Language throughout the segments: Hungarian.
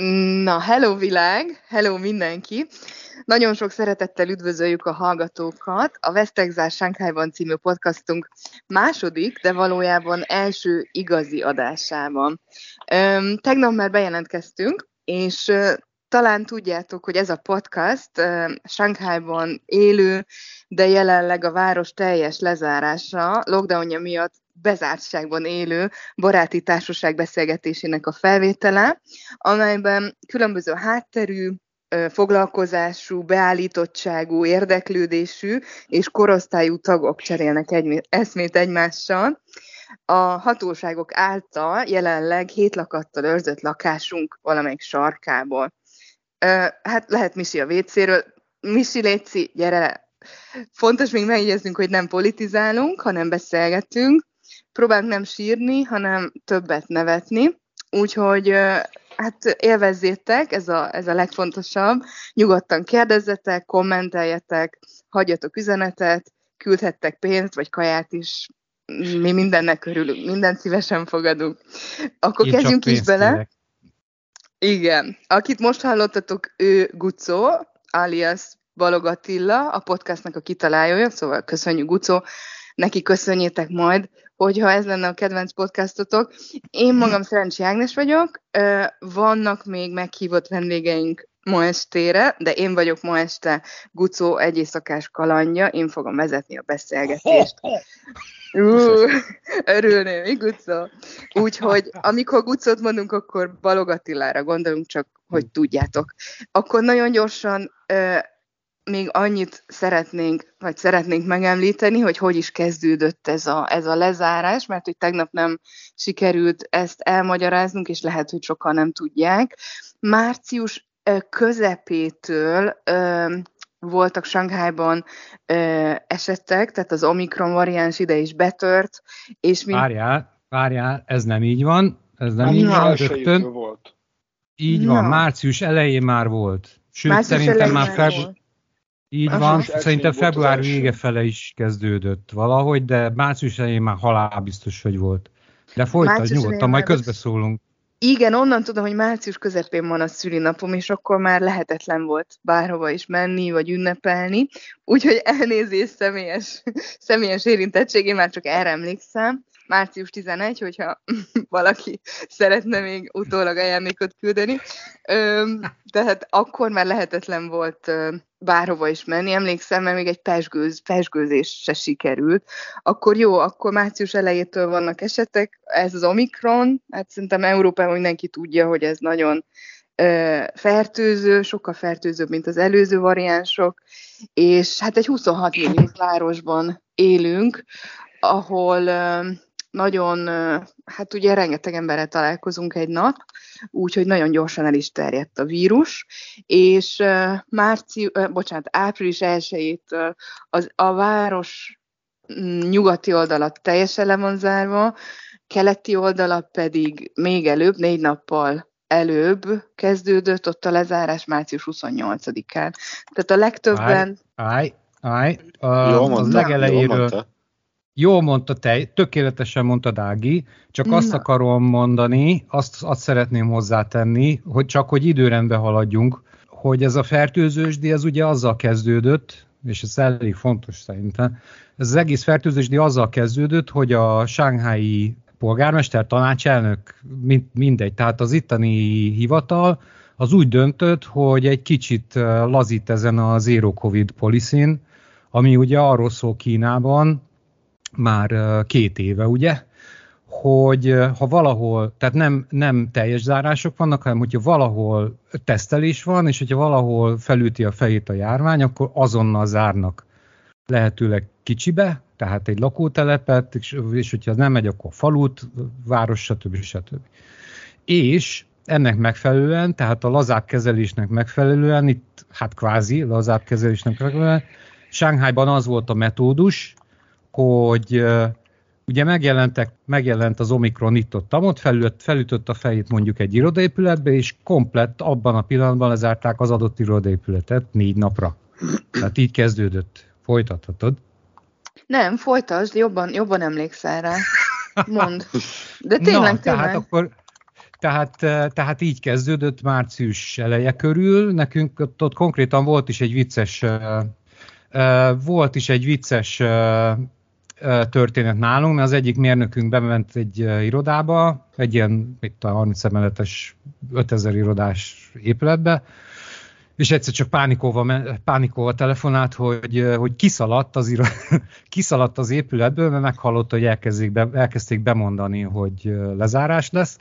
Na, hello világ, hello mindenki! Nagyon sok szeretettel üdvözöljük a hallgatókat a Vesztegzár Sánkhájban című podcastunk második, de valójában első igazi adásában. Üm, tegnap már bejelentkeztünk, és talán tudjátok, hogy ez a podcast Sánkhájban élő, de jelenleg a város teljes lezárása, lockdownja miatt bezártságban élő baráti társaság beszélgetésének a felvétele, amelyben különböző hátterű, foglalkozású, beállítottságú, érdeklődésű és korosztályú tagok cserélnek egy, eszmét egymással. A hatóságok által jelenleg hét lakattal őrzött lakásunk valamelyik sarkából. Hát lehet Misi a vécéről. Misi, Léci, gyere le! Fontos még megjegyeznünk, hogy nem politizálunk, hanem beszélgetünk próbálunk nem sírni, hanem többet nevetni. Úgyhogy hát élvezzétek, ez a, ez a legfontosabb. Nyugodtan kérdezzetek, kommenteljetek, hagyjatok üzenetet, küldhettek pénzt vagy kaját is, mi mindennek örülünk, mindent szívesen fogadunk. Akkor Én kezdjünk is bele. Kérek. Igen. Akit most hallottatok, ő Gucó, alias Balog Attila, a podcastnak a kitalálója, szóval köszönjük Gucó, neki köszönjétek majd, hogyha ez lenne a kedvenc podcastotok. Én magam Szerencsi Ágnes vagyok, vannak még meghívott vendégeink ma estére, de én vagyok ma este Gucó egy éjszakás kalandja, én fogom vezetni a beszélgetést. Uh, örülném, mi Gucó? Úgyhogy amikor Gucót mondunk, akkor Balog Attilára gondolunk, csak hogy tudjátok. Akkor nagyon gyorsan még annyit szeretnénk, vagy szeretnénk megemlíteni, hogy hogy is kezdődött ez a, ez a lezárás, mert hogy tegnap nem sikerült ezt elmagyaráznunk, és lehet, hogy sokan nem tudják. Március közepétől ö, voltak Sanghájban ö, esetek, tehát az Omikron variáns ide is betört, és mind... Várjál, várjál, ez nem így van, ez nem így van, rögtön. Volt. Így van, Na. március elején már volt. Sőt, március szerintem már február... Így Március van, szerintem február vége fele is kezdődött valahogy, de március elején már halálbiztos, hogy volt. De folytasd nyugodtan, majd közbeszólunk. Igen, onnan tudom, hogy március közepén van a szülinapom, és akkor már lehetetlen volt bárhova is menni, vagy ünnepelni. Úgyhogy elnézés személyes, személyes érintettség, én már csak erre emlékszem március 11, hogyha valaki szeretne még utólag ajándékot küldeni. tehát akkor már lehetetlen volt bárhova is menni. Emlékszem, mert még egy pesgőz, pesgőzés se sikerült. Akkor jó, akkor március elejétől vannak esetek. Ez az Omikron, hát szerintem Európában mindenki tudja, hogy ez nagyon fertőző, sokkal fertőzőbb, mint az előző variánsok, és hát egy 26 millió városban élünk, ahol nagyon, hát ugye rengeteg emberrel találkozunk egy nap, úgyhogy nagyon gyorsan el is terjedt a vírus, és március, bocsánat, április 1 az, a város mm, nyugati oldala teljesen le van zárva, keleti oldala pedig még előbb, négy nappal előbb kezdődött ott a lezárás március 28-án. Tehát a legtöbben... Állj, állj, állj. Jó mondta, az legelejéről... Jó mondta Jó mondta te, tökéletesen mondta Dági, csak Na. azt akarom mondani, azt, azt szeretném hozzátenni, hogy csak hogy időrendbe haladjunk, hogy ez a fertőzősdi, ez ugye azzal kezdődött, és ez elég fontos szerintem, ez az egész fertőzősdi azzal kezdődött, hogy a sánghái polgármester, tanácselnök, mind, mindegy, tehát az itteni hivatal, az úgy döntött, hogy egy kicsit lazít ezen a zero covid policin, ami ugye arról szól Kínában, már két éve, ugye, hogy ha valahol, tehát nem, nem teljes zárások vannak, hanem hogyha valahol tesztelés van, és hogyha valahol felüti a fejét a járvány, akkor azonnal zárnak lehetőleg kicsibe, tehát egy lakótelepet, és, és hogyha nem megy, akkor falut, város, stb. stb. És ennek megfelelően, tehát a lazább kezelésnek megfelelően, itt hát kvázi lazább kezelésnek megfelelően, Sánghájban az volt a metódus, hogy ugye megjelentek, megjelent az Omikron itt ott, ott felütt, felütött a fejét mondjuk egy irodaépületbe, és komplett abban a pillanatban lezárták az adott irodaépületet négy napra. Tehát így kezdődött. Folytathatod? Nem, folytasd, jobban, jobban emlékszel rá. Mond. De tényleg, Na, tényleg. Tehát akkor, Tehát, tehát így kezdődött március eleje körül. Nekünk ott, ott konkrétan volt is egy vicces volt is egy vicces történet nálunk, mert az egyik mérnökünk bement egy irodába, egy ilyen, itt a 30 emeletes 5000 irodás épületbe, és egyszer csak pánikolva, pánikolva telefonált, hogy, hogy kiszaladt, az iro, kiszaladt az épületből, mert meghallotta, hogy elkezdték, be, elkezdték bemondani, hogy lezárás lesz.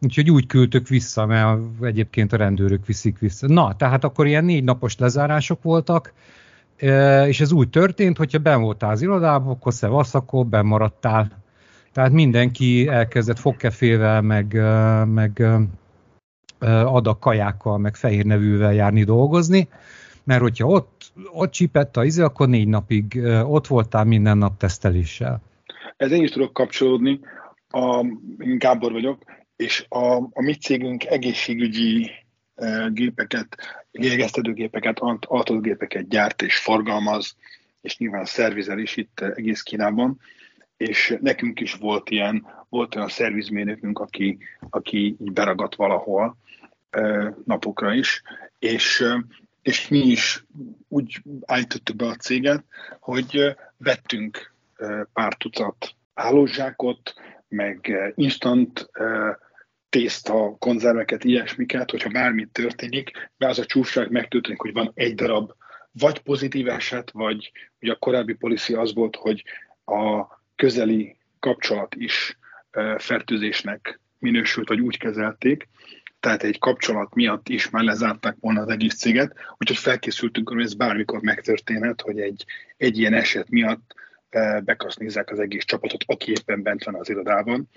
Úgyhogy úgy küldtük vissza, mert egyébként a rendőrök viszik vissza. Na, tehát akkor ilyen négy napos lezárások voltak, és ez úgy történt, hogyha ben voltál az irodában, akkor szevasz, akkor ben maradtál. Tehát mindenki elkezdett fogkefével, meg, meg adag kajákkal, meg fehér nevűvel járni dolgozni, mert hogyha ott, ott csipett a izé, akkor négy napig ott voltál minden nap teszteléssel. Ez én is tudok kapcsolódni, a, én Gábor vagyok, és a, a mi cégünk egészségügyi gépeket, gépeket, altatógépeket gyárt és forgalmaz, és nyilván szervizel is itt egész Kínában, és nekünk is volt ilyen, volt olyan szervizmérnökünk, aki, aki így beragadt valahol napokra is, és, és mi is úgy állítottuk be a céget, hogy vettünk pár tucat hálózsákot, meg instant tészta, konzerveket, ilyesmiket, hogyha bármi történik, de az a csúfság megtörténik, hogy van egy darab vagy pozitív eset, vagy ugye a korábbi policy az volt, hogy a közeli kapcsolat is fertőzésnek minősült, vagy úgy kezelték, tehát egy kapcsolat miatt is már lezárták volna az egész céget, úgyhogy felkészültünk, hogy ez bármikor megtörténhet, hogy egy, egy ilyen eset miatt bekasznézzák az egész csapatot, aki éppen bent van az irodában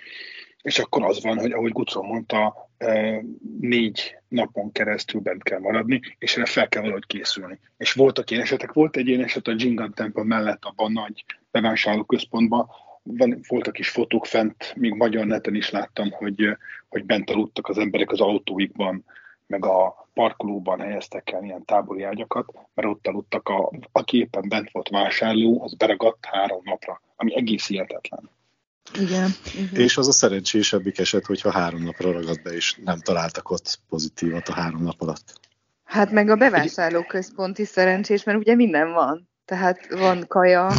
és akkor az van, hogy ahogy Gucon mondta, négy napon keresztül bent kell maradni, és erre fel kell valahogy készülni. És voltak ilyen esetek, volt egy ilyen eset a Jingan Temple mellett abban a nagy bevásárlóközpontban, van, voltak is fotók fent, még magyar neten is láttam, hogy, hogy bent aludtak az emberek az autóikban, meg a parkolóban helyeztek el ilyen tábori ágyakat, mert ott aludtak, a, aki éppen bent volt vásárló, az beragadt három napra, ami egész hihetetlen. Igen. Uh-huh. És az a szerencsésebbik eset, hogyha három napra ragad be, és nem találtak ott pozitívat a három nap alatt. Hát meg a bevásárlóközpont is szerencsés, mert ugye minden van. Tehát van kaja,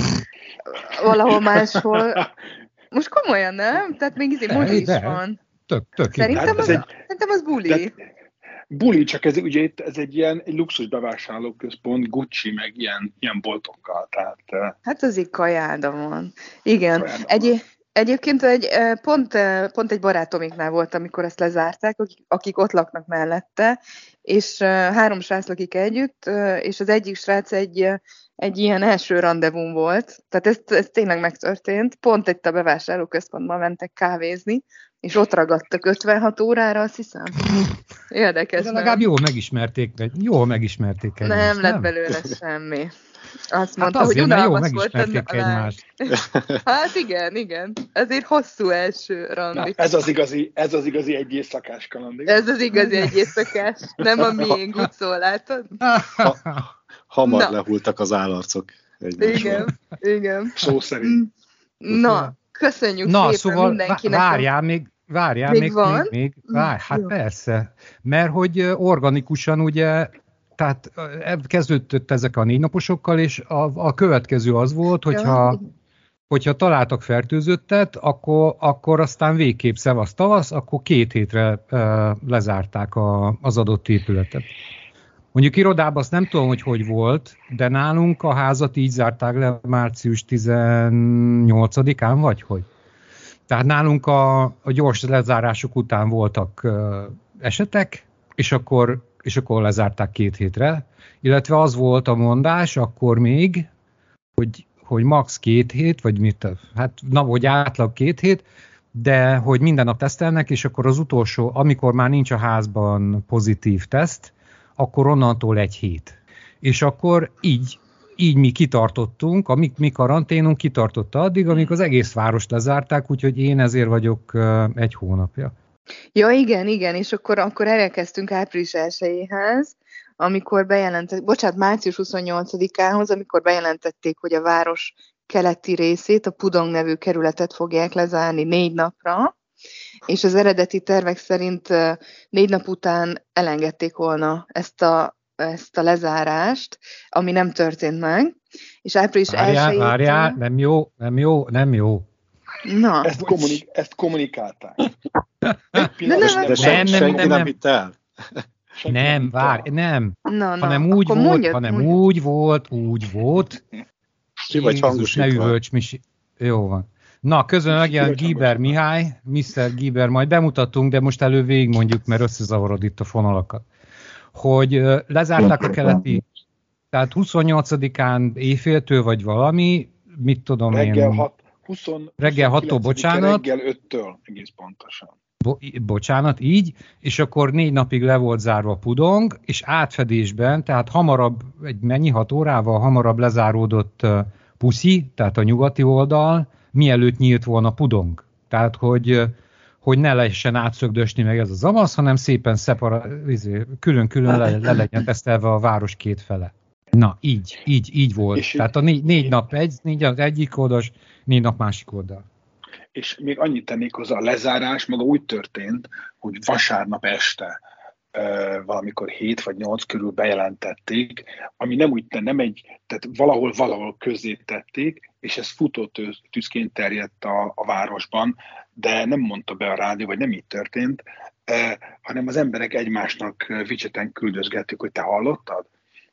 valahol máshol. Most komolyan, nem? Tehát még izé buli is van. Tök, tök szerintem, hát az, egy, szerintem az buli. De, buli, csak ez ugye ez egy ilyen egy luxus bevásárlóközpont, Gucci, meg ilyen, ilyen boltokkal. Tehát, eh, hát az így kajáda van. Igen. Kajáda egy, van. Egyébként egy, pont, pont egy barátomiknál volt, amikor ezt lezárták, akik ott laknak mellette, és három srác lakik együtt, és az egyik srác egy, egy ilyen első rendezvún volt, tehát ez, ez tényleg megtörtént, pont itt a bevásárlóközpontban mentek kávézni, és ott ragadtak 56 órára, azt hiszem. Érdekes. De legalább jól megismerték, jól megismerték egymást, nem? lett belőle semmi. Azt hát mondta, azért, hogy unalmas volt egymást. Hát igen, igen. Ezért hosszú első randi. Na, ez az igazi, ez az igazi egy éjszakás kaland. Ez az igazi egy éjszakás. Nem a miénk, úgy szól, látod? Ha, hamar Na. lehultak az állarcok. Egymásról. Igen, igen. Szó szerint. Na, köszönjük Na, szépen szóval mindenkinek. Várjál, még, Várjál, még, még, van? még, még várj, hát Jó. persze. Mert hogy organikusan ugye tehát kezdődött ezek a négy naposokkal, és a, a következő az volt, hogyha, hogyha találtak fertőzöttet, akkor, akkor aztán végképp szevasz tavasz, akkor két hétre e, lezárták a, az adott épületet. Mondjuk irodában azt nem tudom, hogy hogy volt, de nálunk a házat így zárták le március 18-án, vagy hogy? Tehát nálunk a, a gyors lezárások után voltak uh, esetek, és akkor és akkor lezárták két hétre. Illetve az volt a mondás akkor még, hogy, hogy max két hét, vagy mit, hát na, hogy átlag két hét, de hogy minden nap tesztelnek, és akkor az utolsó, amikor már nincs a házban pozitív teszt, akkor onnantól egy hét. És akkor így, így mi kitartottunk, a mi, mi karanténunk kitartotta addig, amíg az egész város lezárták, úgyhogy én ezért vagyok egy hónapja. Ja, igen, igen, és akkor, akkor elkezdtünk április 1 amikor bejelentették, bocsánat, március 28-ához, amikor bejelentették, hogy a város keleti részét, a Pudong nevű kerületet fogják lezárni négy napra, és az eredeti tervek szerint négy nap után elengedték volna ezt a, ezt a lezárást, ami nem történt meg, és április várjál, 1 várjál, nem jó, nem jó, nem jó. Na. Ezt, kommunik- ezt kommunikálták. de nem, de nem, nem, nem, nem, nem. Nem, várj, nem. Na, na, hanem úgy volt, mondjad, hanem mondjad. úgy volt, úgy volt. Ki vagy hangosítva? Ne üvölts, Misi. Jó van. Na, közben megjelent Giber Mihály, Mr. Giber, majd bemutatunk, de most elő végig mondjuk, mert összezavarod itt a fonalakat. Hogy lezárták a keleti, tehát 28-án éjféltől vagy valami, mit tudom reggel én. 6, 20, reggel 6 bocsánat. Reggel 5-től egész pontosan. Bo- bocsánat, így, és akkor négy napig le volt zárva pudong, és átfedésben, tehát hamarabb, egy mennyi, hat órával hamarabb lezáródott puszi, tehát a nyugati oldal, mielőtt nyílt volna pudong. Tehát, hogy, hogy ne lehessen átszögdösni meg ez a zavasz, hanem szépen szepara, izé, külön-külön le, le legyen tesztelve a város két fele. Na, így, így, így volt. És Tehát a négy, négy nap egy, négy nap egyik oldas, négy nap másik oldal. És még annyit tennék hozzá, a lezárás maga úgy történt, hogy vasárnap este valamikor 7 vagy 8 körül bejelentették, ami nem úgy, nem egy, tehát valahol, valahol közé tették, és ez futó tűzként terjedt a, a városban, de nem mondta be a rádió, vagy nem így történt, hanem az emberek egymásnak vicseten küldözgettük, hogy te hallottad?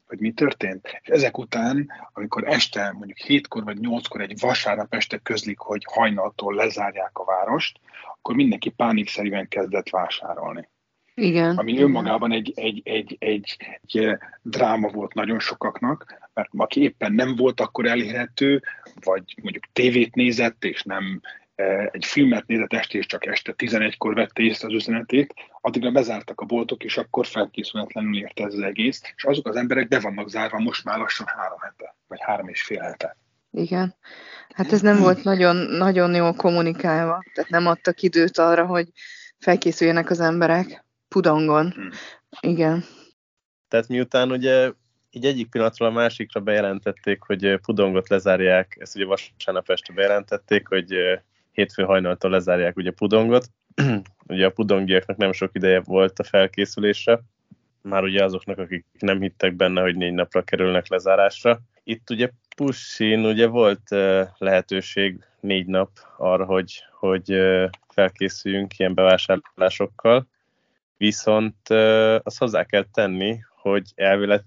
hogy mi történt. És ezek után, amikor este, mondjuk hétkor vagy nyolckor egy vasárnap este közlik, hogy hajnaltól lezárják a várost, akkor mindenki pánikszerűen kezdett vásárolni. Igen. Ami önmagában egy, egy, egy, egy, egy dráma volt nagyon sokaknak, mert aki éppen nem volt akkor elérhető, vagy mondjuk tévét nézett, és nem e, egy filmet nézett este, és csak este 11-kor vette észre az üzenetét, addigra bezártak a boltok, és akkor felkészületlenül érte ez az egész, és azok az emberek be vannak zárva most már lassan három hete, vagy három és fél hete. Igen. Hát ez nem volt nagyon, nagyon jól kommunikálva, tehát nem adtak időt arra, hogy felkészüljenek az emberek. Pudongon. Hmm. Igen. Tehát miután ugye így egyik pillanatról a másikra bejelentették, hogy Pudongot lezárják, ezt ugye vasárnap este bejelentették, hogy hétfő hajnaltól lezárják ugye Pudongot. ugye a pudongiaknak nem sok ideje volt a felkészülésre, már ugye azoknak, akik nem hittek benne, hogy négy napra kerülnek lezárásra. Itt ugye Pussin ugye volt lehetőség négy nap arra, hogy, hogy felkészüljünk ilyen bevásárlásokkal, Viszont azt hozzá kell tenni, hogy elvileg,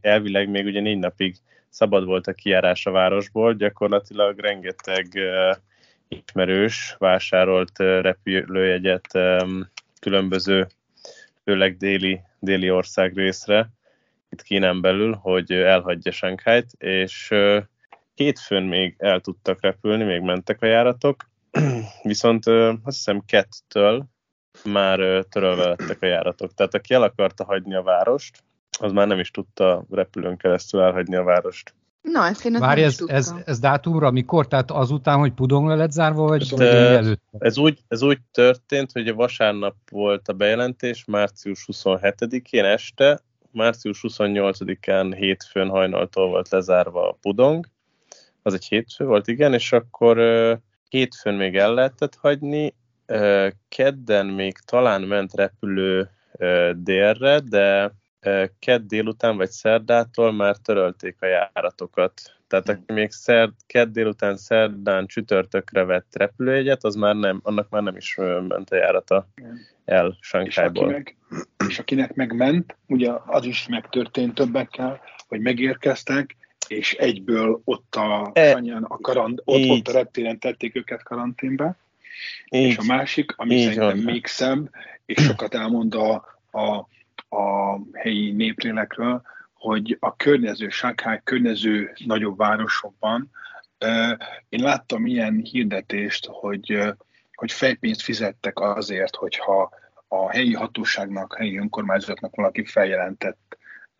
elvileg még ugye négy napig szabad volt a kijárás a városból, gyakorlatilag rengeteg ismerős vásárolt repülőjegyet különböző, főleg déli, déli ország részre, itt Kínán belül, hogy elhagyja Sankhájt, és hétfőn még el tudtak repülni, még mentek a járatok, viszont azt hiszem kettől már törölve lettek a járatok. Tehát aki el akarta hagyni a várost, az már nem is tudta repülőn keresztül elhagyni a várost. Na, ezt én Várj, ez, ez, ez dátumra mikor? Tehát azután, hogy Pudong le lett zárva, vagy, vagy előtt? Ez úgy, ez úgy történt, hogy a vasárnap volt a bejelentés, március 27-én este, március 28-án hétfőn hajnaltól volt lezárva a Pudong, az egy hétfő volt, igen, és akkor hétfőn még el lehetett hagyni, kedden még talán ment repülő délre, de kedd délután vagy szerdától már törölték a járatokat. Tehát aki még szerd, kedd délután szerdán csütörtökre vett repülőjegyet, az már nem, annak már nem is ment a járata el Sankhájból. És, aki és akinek megment, ugye az is megtörtént többekkel, hogy megérkeztek, és egyből ott a, e, a, karant, ott, ott a reptéren tették őket karanténbe. Így, és a másik, ami így szerintem van. még szebb, és sokat elmond a, a, a helyi néplélekről, hogy a környező, Shanghai környező nagyobb városokban én láttam ilyen hirdetést, hogy, hogy fejpénzt fizettek azért, hogyha a helyi hatóságnak, helyi önkormányzatnak valaki feljelentett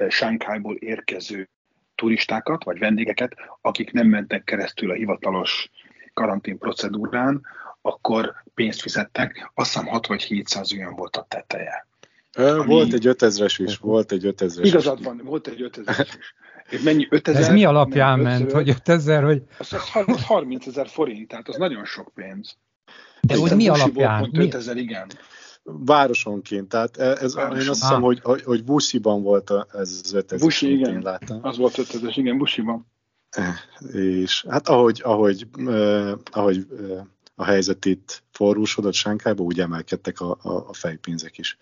Shanghaiból érkező turistákat, vagy vendégeket, akik nem mentek keresztül a hivatalos karantén procedúrán, akkor pénzt fizettek, azt hiszem 6 vagy 700 olyan volt a teteje. Ami... Volt egy 5000-es is, volt egy 5000-es Igazad van, volt egy 5000-es is. És mennyi 5000? Ez mi alapján ment, hogy 5000, hogy... Az, az 30 ezer forint, tehát az nagyon sok pénz. De hogy mi alapján? Pont 5000, igen. Városonként, tehát ez, Városon. én azt hiszem, hogy, hogy, hogy Bushiban volt ez az 5000. Busi, igen. Én láttam. Az volt 5000, igen, Busiban. Eh, és hát ahogy, ahogy, eh, ahogy eh, a helyzet itt forrósodott Sánkájba, úgy emelkedtek a, a, a fejpénzek is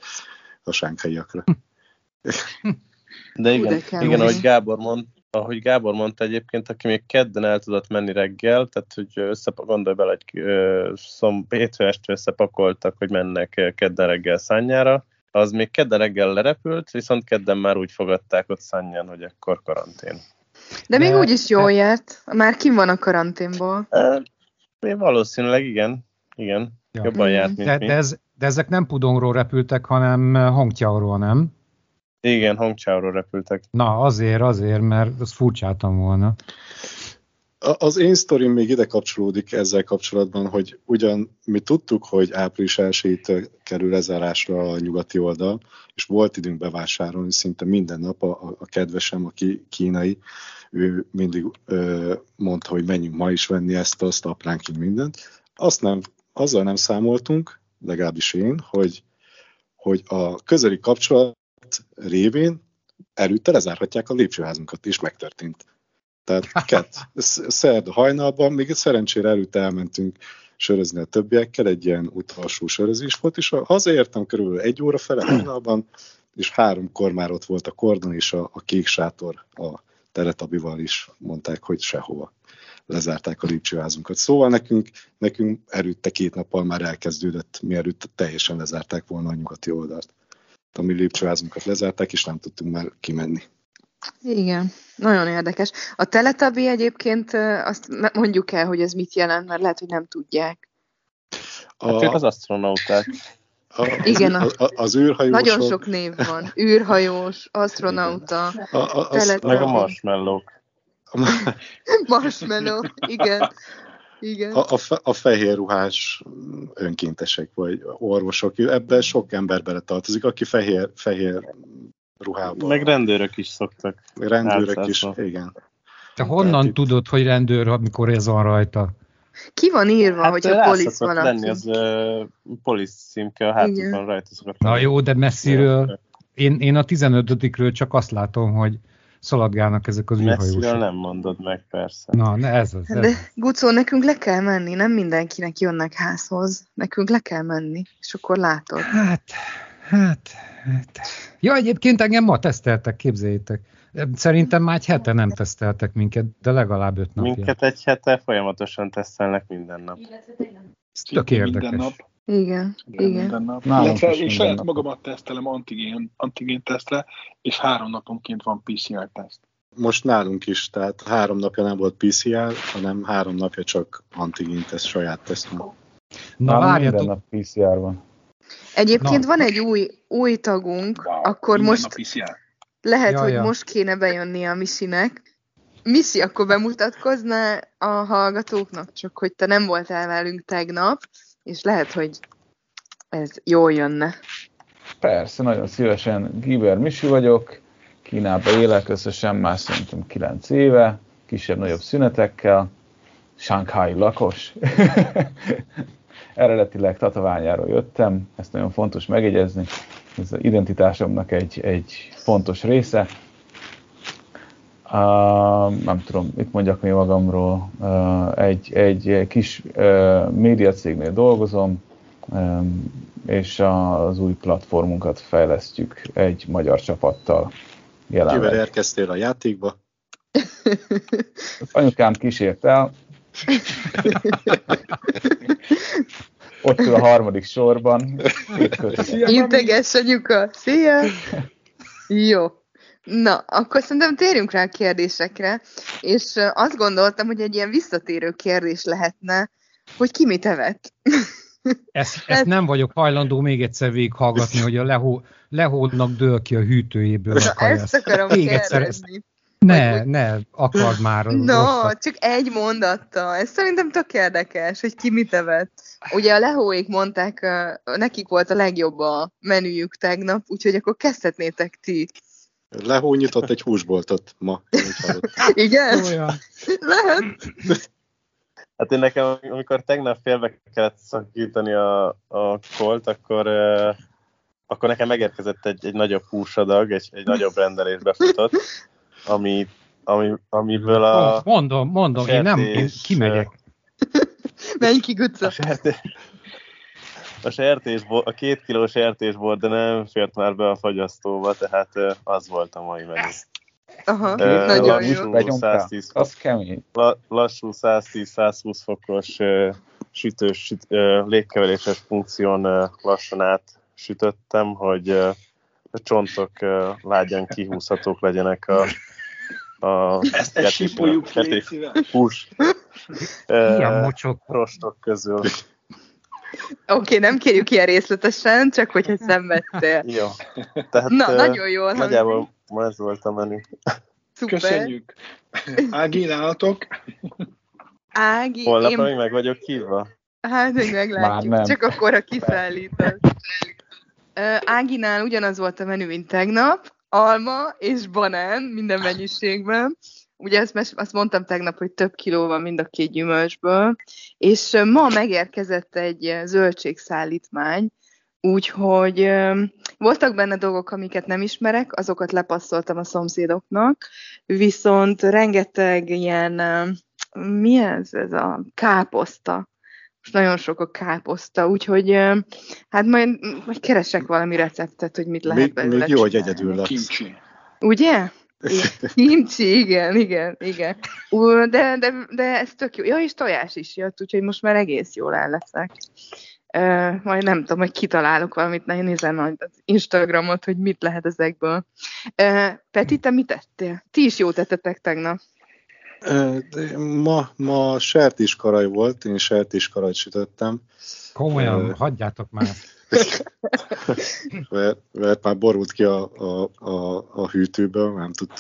a sánkhelyiakra. De igen, igen ahogy Gábor mond, ahogy Gábor mondta egyébként, aki még kedden el tudott menni reggel, tehát hogy összepak, gondolj bele, hogy szom, hétfő este összepakoltak, hogy mennek kedden reggel szányára, az még kedden reggel lerepült, viszont kedden már úgy fogadták ott szányán, hogy akkor karantén. De, De még úgy is jól járt, már kim van a karanténból. E, valószínűleg igen, igen, ja. jobban járt, mint de, mi. De, ez, de ezek nem Pudongról repültek, hanem Hongqiaoról, nem? Igen, Hongqiaoról repültek. Na, azért, azért, mert az furcsáltam volna. Az én sztorim még ide kapcsolódik ezzel kapcsolatban, hogy ugyan mi tudtuk, hogy április 1 kerül lezárásra a nyugati oldal, és volt időnk bevásárolni szinte minden nap a, a kedvesem, aki kínai, ő mindig ö, mondta, hogy menjünk ma is venni ezt, azt, apránként mindent. Azt nem, azzal nem számoltunk, legalábbis én, hogy, hogy a közeli kapcsolat révén előtte lezárhatják a lépcsőházunkat, és megtörtént. Tehát kett, szerda hajnalban, még szerencsére előtte elmentünk sörözni a többiekkel, egy ilyen utolsó sörözés volt, és hazaértem körülbelül egy óra fele hajnalban, és háromkor már ott volt a kordon, és a, a kék sátor a teletabival is mondták, hogy sehova lezárták a lépcsőházunkat. Szóval nekünk, nekünk erőtte két nappal már elkezdődött, mielőtt teljesen lezárták volna a nyugati oldalt. A mi lépcsőházunkat lezárták, és nem tudtunk már kimenni. Igen, nagyon érdekes. A teletabi egyébként azt mondjuk el, hogy ez mit jelent, mert lehet, hogy nem tudják. A... Hát ők az asztronauták. A, Igen, a, a, az űrhajósok. Nagyon sok név van. űrhajós, asztronauta, a, a, az, Meg a marshmallow. marshmallow, igen. Igen. A, a, fe, a fehér ruhás önkéntesek vagy orvosok, ebben sok ember beletartozik, aki fehér, fehér ruhában. Meg rendőrök is szoktak. Rendőrök is, igen. Te honnan Tehát tudod, hogy rendőr, amikor ez van rajta? Ki van írva, hát, hogy a polisz van lenni az uh, polisz címke a hátukon rajta szokott Na jó, de messziről. Én, én a 15 csak azt látom, hogy szaladgálnak ezek az űrhajósok. Messziről nem mondod meg, persze. Na, ne, ez az. Ez. De Gucó, nekünk le kell menni, nem mindenkinek jönnek házhoz. Nekünk le kell menni, és akkor látod. Hát, hát, hát. Ja, egyébként engem ma teszteltek, képzeljétek. Szerintem már egy hete nem teszteltek minket, de legalább öt napja. Minket egy hete folyamatosan tesztelnek minden nap. Ez tök érdekes. Minden nap. Igen, igen. igen. Minden nap. Illetve én saját nap. magamat tesztelem antigén, antigén tesztre, és három naponként van PCR teszt. Most nálunk is, tehát három napja nem volt PCR, hanem három napja csak antigén teszt, saját tesztünk. Na, várjatok. Minden nap PCR van. Egyébként Na. van egy új, új tagunk, wow, akkor most lehet, ja, hogy ja. most kéne bejönni a Misinek. Misi, akkor bemutatkozna a hallgatóknak, csak hogy te nem voltál velünk tegnap, és lehet, hogy ez jól jönne. Persze, nagyon szívesen. Giber Misi vagyok, Kínában élek összesen már szerintem 9 éve, kisebb-nagyobb szünetekkel, Shanghai lakos. Eredetileg Tatabányáról jöttem, ezt nagyon fontos megjegyezni, ez az identitásomnak egy, egy fontos része. Uh, nem tudom, mit mondjak még magamról. Uh, egy, egy kis uh, médiacégnél dolgozom, um, és az új platformunkat fejlesztjük egy magyar csapattal jelenleg. Kivel érkeztél a játékba? Anyukám kísért el. Ott ül a harmadik sorban. Integes anyuka. Szia! Jó. Na, akkor szerintem térjünk rá a kérdésekre, és azt gondoltam, hogy egy ilyen visszatérő kérdés lehetne, hogy ki mit evett. Ezt, ezt nem vagyok hajlandó még egyszer végighallgatni, hogy a lehó, lehódnak dől ki a hűtőjéből a kajász. Ezt akarom még kérdezni. Ne, vagy, ne, akard már. No, rosszat. csak egy mondatta. Ez szerintem tök érdekes, hogy ki mit evett. Ugye a lehóék mondták, nekik volt a legjobb a menüjük tegnap, úgyhogy akkor kezdhetnétek ti. Lehó nyitott egy húsboltot ma. Igen? Olyan. Lehet. Hát én nekem, amikor tegnap félbe kellett szakítani a, a kolt, akkor, uh, akkor nekem megérkezett egy, egy nagyobb húsadag, egy, egy nagyobb rendelés befutott, ami, ami, amiből a... Mondom, mondom, sertés, én nem, én kimegyek. Menj ki, Guca. A, sertés, a, sertésbor, a két kilós sertésbor, de nem fért már be a fagyasztóba, tehát az volt a mai menü. Aha, uh, nagyon jó. 110, az kemény. La, lassú 110-120 fokos uh, sütős, süt, uh, légkeveréses funkción uh, lassan át sütöttem, hogy uh, a csontok uh, lágyan kihúzhatók legyenek a, a Ezt egy sipoljuk hús uh, mocsok. rostok közül. Oké, okay, nem kérjük ilyen részletesen, csak hogyha szenvedtél. Jó. Tehát, Na, uh, nagyon jól Nagyjából Ma ez volt a menü. Szuper. Köszönjük. Ági, nálatok? Ági, Holnap én... még meg vagyok hívva? Hát, még meglátjuk. Csak akkor, ha kiszállítasz. Áginál ugyanaz volt a menü, mint tegnap. Alma és banán minden mennyiségben. Ugye ezt, azt mondtam tegnap, hogy több kiló van mind a két gyümölcsből. És ma megérkezett egy zöldségszállítmány, Úgyhogy voltak benne dolgok, amiket nem ismerek, azokat lepasszoltam a szomszédoknak, viszont rengeteg ilyen, mi ez, ez a káposzta. Most nagyon sok a káposzta, úgyhogy hát majd, majd keresek valami receptet, hogy mit lehet még, belőle Még jó, hogy egyedül lesz. Kimcsi. Ugye? Kimcsi, igen, igen, igen. De, de, de ez tök jó. Ja, és tojás is jött, úgyhogy most már egész jól el leszek. Uh, majd nem tudom, hogy kitalálok valamit, ne nézem majd az Instagramot, hogy mit lehet ezekből. Uh, Peti, te mit tettél? Ti is jó tettetek tegnap. Ma, ma sertéskaraj volt, én sertéskarajt sütöttem. Komolyan, uh, hagyjátok már. mert, mert már borult ki a, a, a, a hűtőből, nem, tud,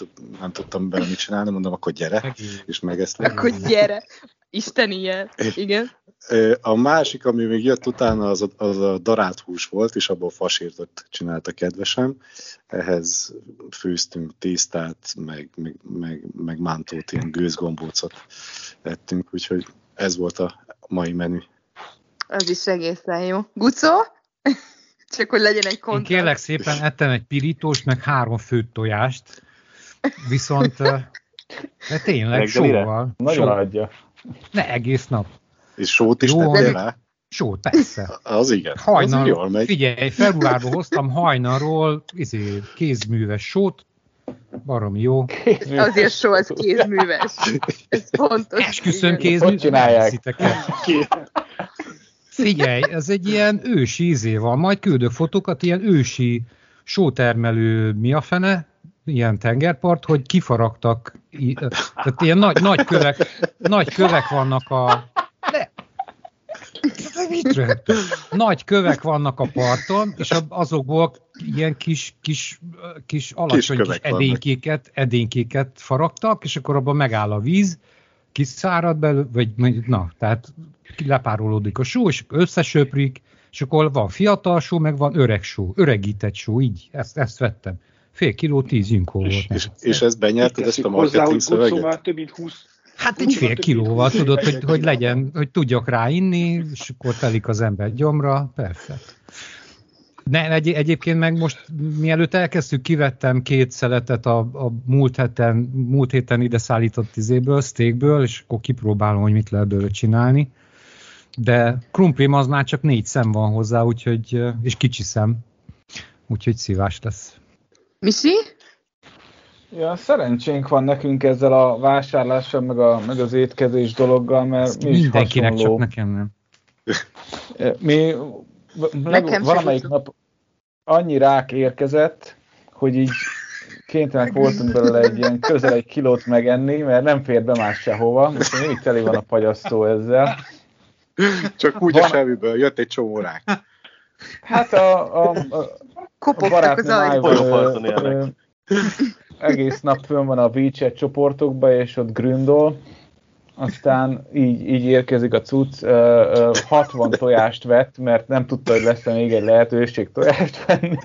nem tudtam bele mit csinálni, mondom, akkor gyere, és megesztem. Akkor gyere. Isten ilyen. Igen. A másik, ami még jött utána, az a, az a darált hús volt, és abból fasírtot csinálta kedvesem. Ehhez főztünk tésztát, meg, meg, meg, meg mántót, ilyen gőzgombócot ettünk, úgyhogy ez volt a mai menü. Az is egészen jó. Gucó? Csak hogy legyen egy kontraszt. Én kérlek szépen ettem egy pirítós, meg három főtt tojást, viszont de tényleg sóval. Nagyon adja. Ne egész nap. És sót is tettél rá? Sót, persze. Az igen. Hajnal, az jól megy. Figyelj, februárban hoztam hajnalról izé, kézműves sót, baromi jó. Azért só az kézműves. Ez fontos. Esküszöm kézműves. Hogy csinálják? Figyelj, ez egy ilyen ősi izé van, majd küldök fotókat, ilyen ősi sótermelő mi a fene, ilyen tengerpart, hogy kifaragtak, tehát ilyen nagy, nagy, kövek, nagy kövek vannak a... Mit Nagy kövek vannak a parton, és azokból ilyen kis, kis, kis alacsony kis, kis edénykéket, edénykéket faragtak, és akkor abban megáll a víz, kiszárad belőle, vagy na, tehát lepárolódik a só, és összesöprik, és akkor van fiatal só, meg van öreg só, öregített só, így, ezt, ezt vettem fél kiló tíz inkó volt. És, és, és ezt benyerted, ezt a marketing szöveget? Már több mint 20 Hát egy fél kilóval, tudod, hogy, hogy legyen, hogy tudjak ráinni, és akkor telik az ember gyomra, persze. Ne, egy, egyébként meg most, mielőtt elkezdtük, kivettem két szeletet a, a múlt, héten, múlt héten ide szállított izéből, steakből, és akkor kipróbálom, hogy mit lehet belőle csinálni. De krumplim az már csak négy szem van hozzá, úgyhogy, és kicsi szem, úgyhogy szívás lesz. Misi? Ja, szerencsénk van nekünk ezzel a vásárlással, meg, a, meg az étkezés dologgal, mert mi is Mindenkinek hasonló. csak nekem nem. Mi nekem valamelyik nap annyi rák érkezett, hogy így kénytelenek voltunk belőle egy ilyen közel egy kilót megenni, mert nem fér be más sehova, és mindig teli van a pagyasztó ezzel. Csak úgy van... a semmiből jött egy csomó rák. Hát a, a, a Kopogtak az ajtón. Egész nap fönn van a WeChat csoportokba, és ott gründol, aztán így, így érkezik a cucc, 60 tojást vett, mert nem tudta, hogy lesz még egy lehetőség tojást venni.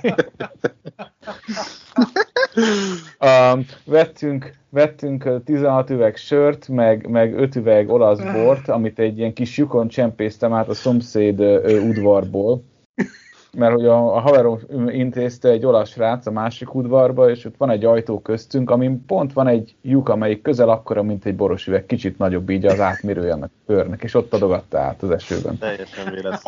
Um, vettünk, vettünk 16 üveg sört, meg, meg 5 üveg olasz bort, amit egy ilyen kis lyukon csempésztem át a szomszéd udvarból mert hogy a, a haverom intézte egy olasz srác a másik udvarba, és ott van egy ajtó köztünk, amin pont van egy lyuk, amelyik közel akkora, mint egy boros üveg, kicsit nagyobb így az átmérője annak körnek, és ott adogatta át az esőben. Teljesen véletlen.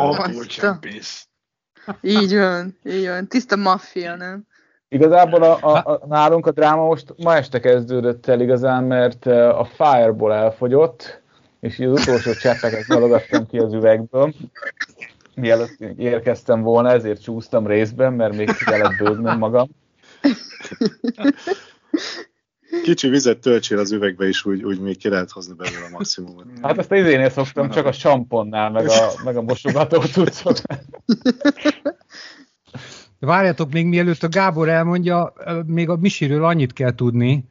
Így van, így van. Tiszta maffia, nem? Igazából a, a, a, nálunk a dráma most ma este kezdődött el igazán, mert a Fireball elfogyott, és az utolsó cseppeket adogattam ki az üvegből, mielőtt érkeztem volna, ezért csúsztam részben, mert még kellett bőgnem magam. Kicsi vizet töltsél az üvegbe is, úgy, úgy még ki lehet hozni belőle a maximumot. Hát ezt izénél szoktam, csak a samponnál, meg a, meg a mosogató cuccot. Várjatok, még mielőtt a Gábor elmondja, még a Misiről annyit kell tudni,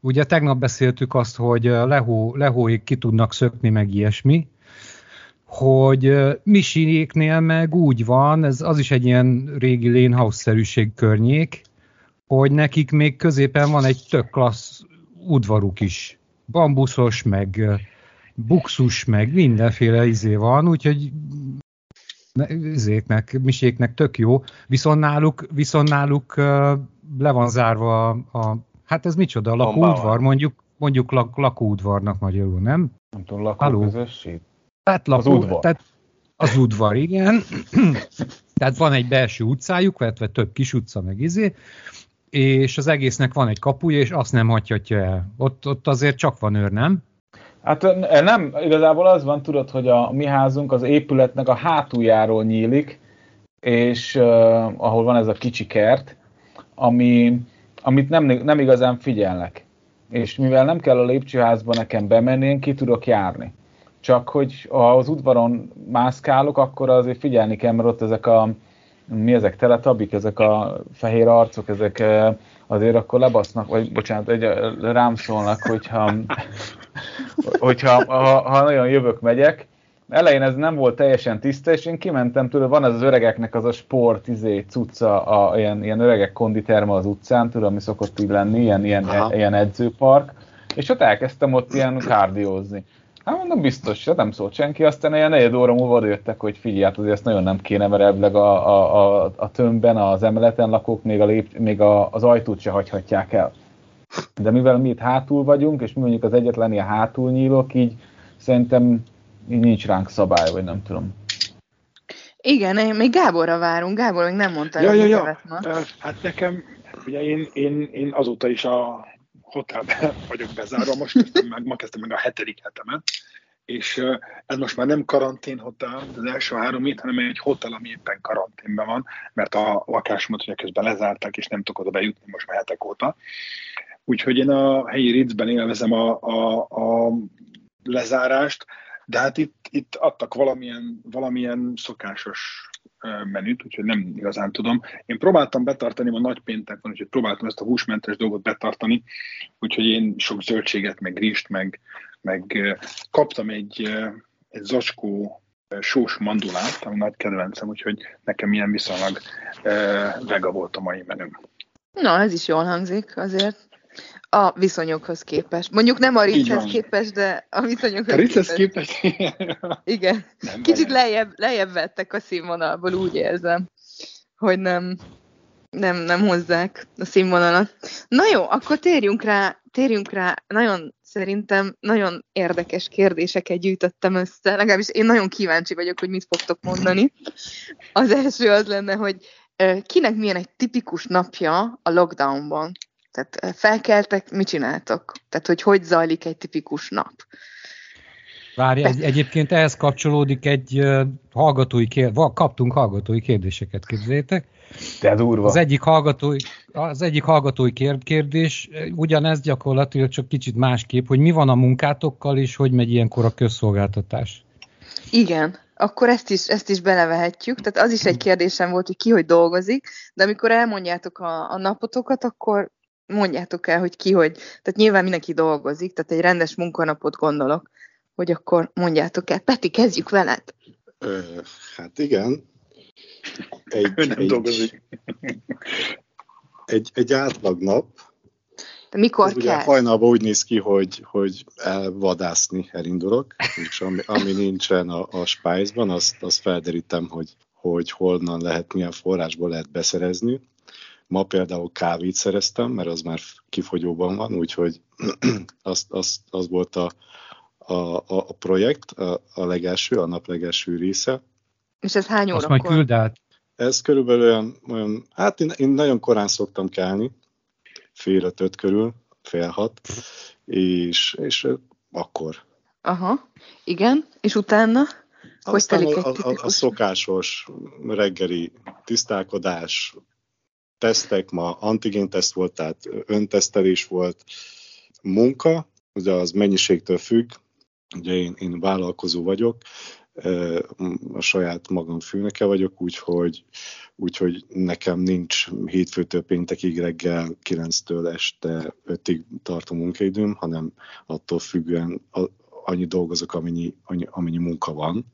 ugye tegnap beszéltük azt, hogy lehó, lehóig ki tudnak szökni, meg ilyesmi, hogy Misinéknél meg úgy van, ez az is egy ilyen régi lénhouse-szerűség környék, hogy nekik még középen van egy tök klassz udvaruk is. Bambuszos, meg buxus, meg mindenféle izé van, úgyhogy izéknek, miséknek tök jó, viszont náluk, viszont náluk le van zárva a, a hát ez micsoda, a lakóudvar, mondjuk, mondjuk lak, lakóudvarnak magyarul, nem? Nem tudom, lakóközösség? Tehát lakó, az udvar. Tehát az udvar, igen. tehát van egy belső utcájuk, illetve több kis utca meg izé, és az egésznek van egy kapuja, és azt nem hagyhatja el. Ott, ott azért csak van őr, nem? Hát nem, igazából az van, tudod, hogy a mi házunk az épületnek a hátuljáról nyílik, és uh, ahol van ez a kicsi kert, ami, amit nem, nem igazán figyelnek. És mivel nem kell a lépcsőházba nekem bemenni, én ki tudok járni csak hogy ha az udvaron mászkálok, akkor azért figyelni kell, mert ott ezek a mi ezek teletabik, ezek a fehér arcok, ezek azért akkor lebasznak, vagy bocsánat, egy, rám szólnak, hogyha, hogyha ha, ha nagyon jövök, megyek. Elején ez nem volt teljesen tiszta, és én kimentem tőle, van ez az öregeknek az a sport, izé, cucca, a, ilyen, ilyen öregek konditerma az utcán, tudom, ami szokott így lenni, ilyen, ilyen, ilyen edzőpark, és ott elkezdtem ott ilyen kárdiózni. Hát mondom, biztos, hát nem szólt senki, aztán ilyen negyed óra múlva jöttek, hogy figyelj, hát azért ezt nagyon nem kéne, mert ebbleg a, a, a, a tömbben, az emeleten lakók még, a lép, még a, az ajtót se hagyhatják el. De mivel mi itt hátul vagyunk, és mi mondjuk az egyetlen ilyen hátul nyílok, így szerintem így nincs ránk szabály, vagy nem tudom. Igen, még Gáborra várunk. Gábor még nem mondta, ja, ja, ja. Hát nekem, ugye én, én, én azóta is a hotelben vagyok bezárva, most kezdtem meg, ma kezdtem meg a hetedik hetemet, és ez most már nem karanténhotel, az első három hét, hanem egy hotel, ami éppen karanténben van, mert a lakásomat ugye közben lezárták, és nem tudok oda bejutni most már hetek óta. Úgyhogy én a helyi Ritzben élvezem a, a, a lezárást, de hát itt, itt adtak valamilyen, valamilyen szokásos menüt, úgyhogy nem igazán tudom. Én próbáltam betartani, a nagy péntek van, úgyhogy próbáltam ezt a húsmentes dolgot betartani, úgyhogy én sok zöldséget, meg rist, meg, meg kaptam egy, egy zacskó sós mandulát, ami nagy kedvencem, úgyhogy nekem ilyen viszonylag vega volt a mai menüm. Na, ez is jól hangzik azért a viszonyokhoz képest. Mondjuk nem a Ritzhez képest, de a viszonyokhoz a Ritzhez képest. Igen. Nem Kicsit lejjebb, lejjebb vettek a színvonalból, úgy érzem, hogy nem, nem, nem hozzák a színvonalat. Na jó, akkor térjünk rá, térjünk rá, nagyon szerintem nagyon érdekes kérdéseket gyűjtöttem össze, legalábbis én nagyon kíváncsi vagyok, hogy mit fogtok mondani. Az első az lenne, hogy kinek milyen egy tipikus napja a lockdownban? Tehát felkeltek, mit csináltok? Tehát, hogy hogy zajlik egy tipikus nap? Várj, egy, egyébként ehhez kapcsolódik egy uh, hallgatói kérdés, kaptunk hallgatói kérdéseket, képzeljétek. De durva. Az egyik hallgatói, az egyik hallgatói kérdés, ugyanez gyakorlatilag csak kicsit másképp, hogy mi van a munkátokkal, és hogy megy ilyenkor a közszolgáltatás. Igen, akkor ezt is, ezt is belevehetjük. Tehát az is egy kérdésem volt, hogy ki hogy dolgozik, de amikor elmondjátok a, a napotokat, akkor mondjátok el, hogy ki hogy. Tehát nyilván mindenki dolgozik, tehát egy rendes munkanapot gondolok, hogy akkor mondjátok el. Peti, kezdjük veled. Ö, hát igen. Egy, Ő nem egy, dolgozik. Egy, egy átlag nap De mikor kell? Ugye hajnalban úgy néz ki, hogy, hogy elvadászni elindulok, és ami, ami nincsen a, a Spice-ban, azt, azt felderítem, hogy, hogy honnan lehet, milyen forrásból lehet beszerezni. Ma például kávét szereztem, mert az már kifogyóban van, úgyhogy az, az, az volt a, a, a projekt, a, a legelső, a nap legelső része. És ez hány órakor? Azt majd küld át. Ez körülbelül olyan, olyan hát én, én nagyon korán szoktam kelni, fél öt, öt körül, fél hat, és, és akkor. Aha, igen, és utána? Hogy Aztán telik a, a, a szokásos reggeli tisztálkodás, tesztek, ma antigén teszt volt, tehát öntesztelés volt, munka, ugye az mennyiségtől függ, ugye én, én vállalkozó vagyok, a saját magam főnöke vagyok, úgyhogy, úgyhogy nekem nincs hétfőtől péntekig reggel 9-től este 5-ig tartó munkaidőm, hanem attól függően annyi dolgozok, amennyi, amennyi munka van.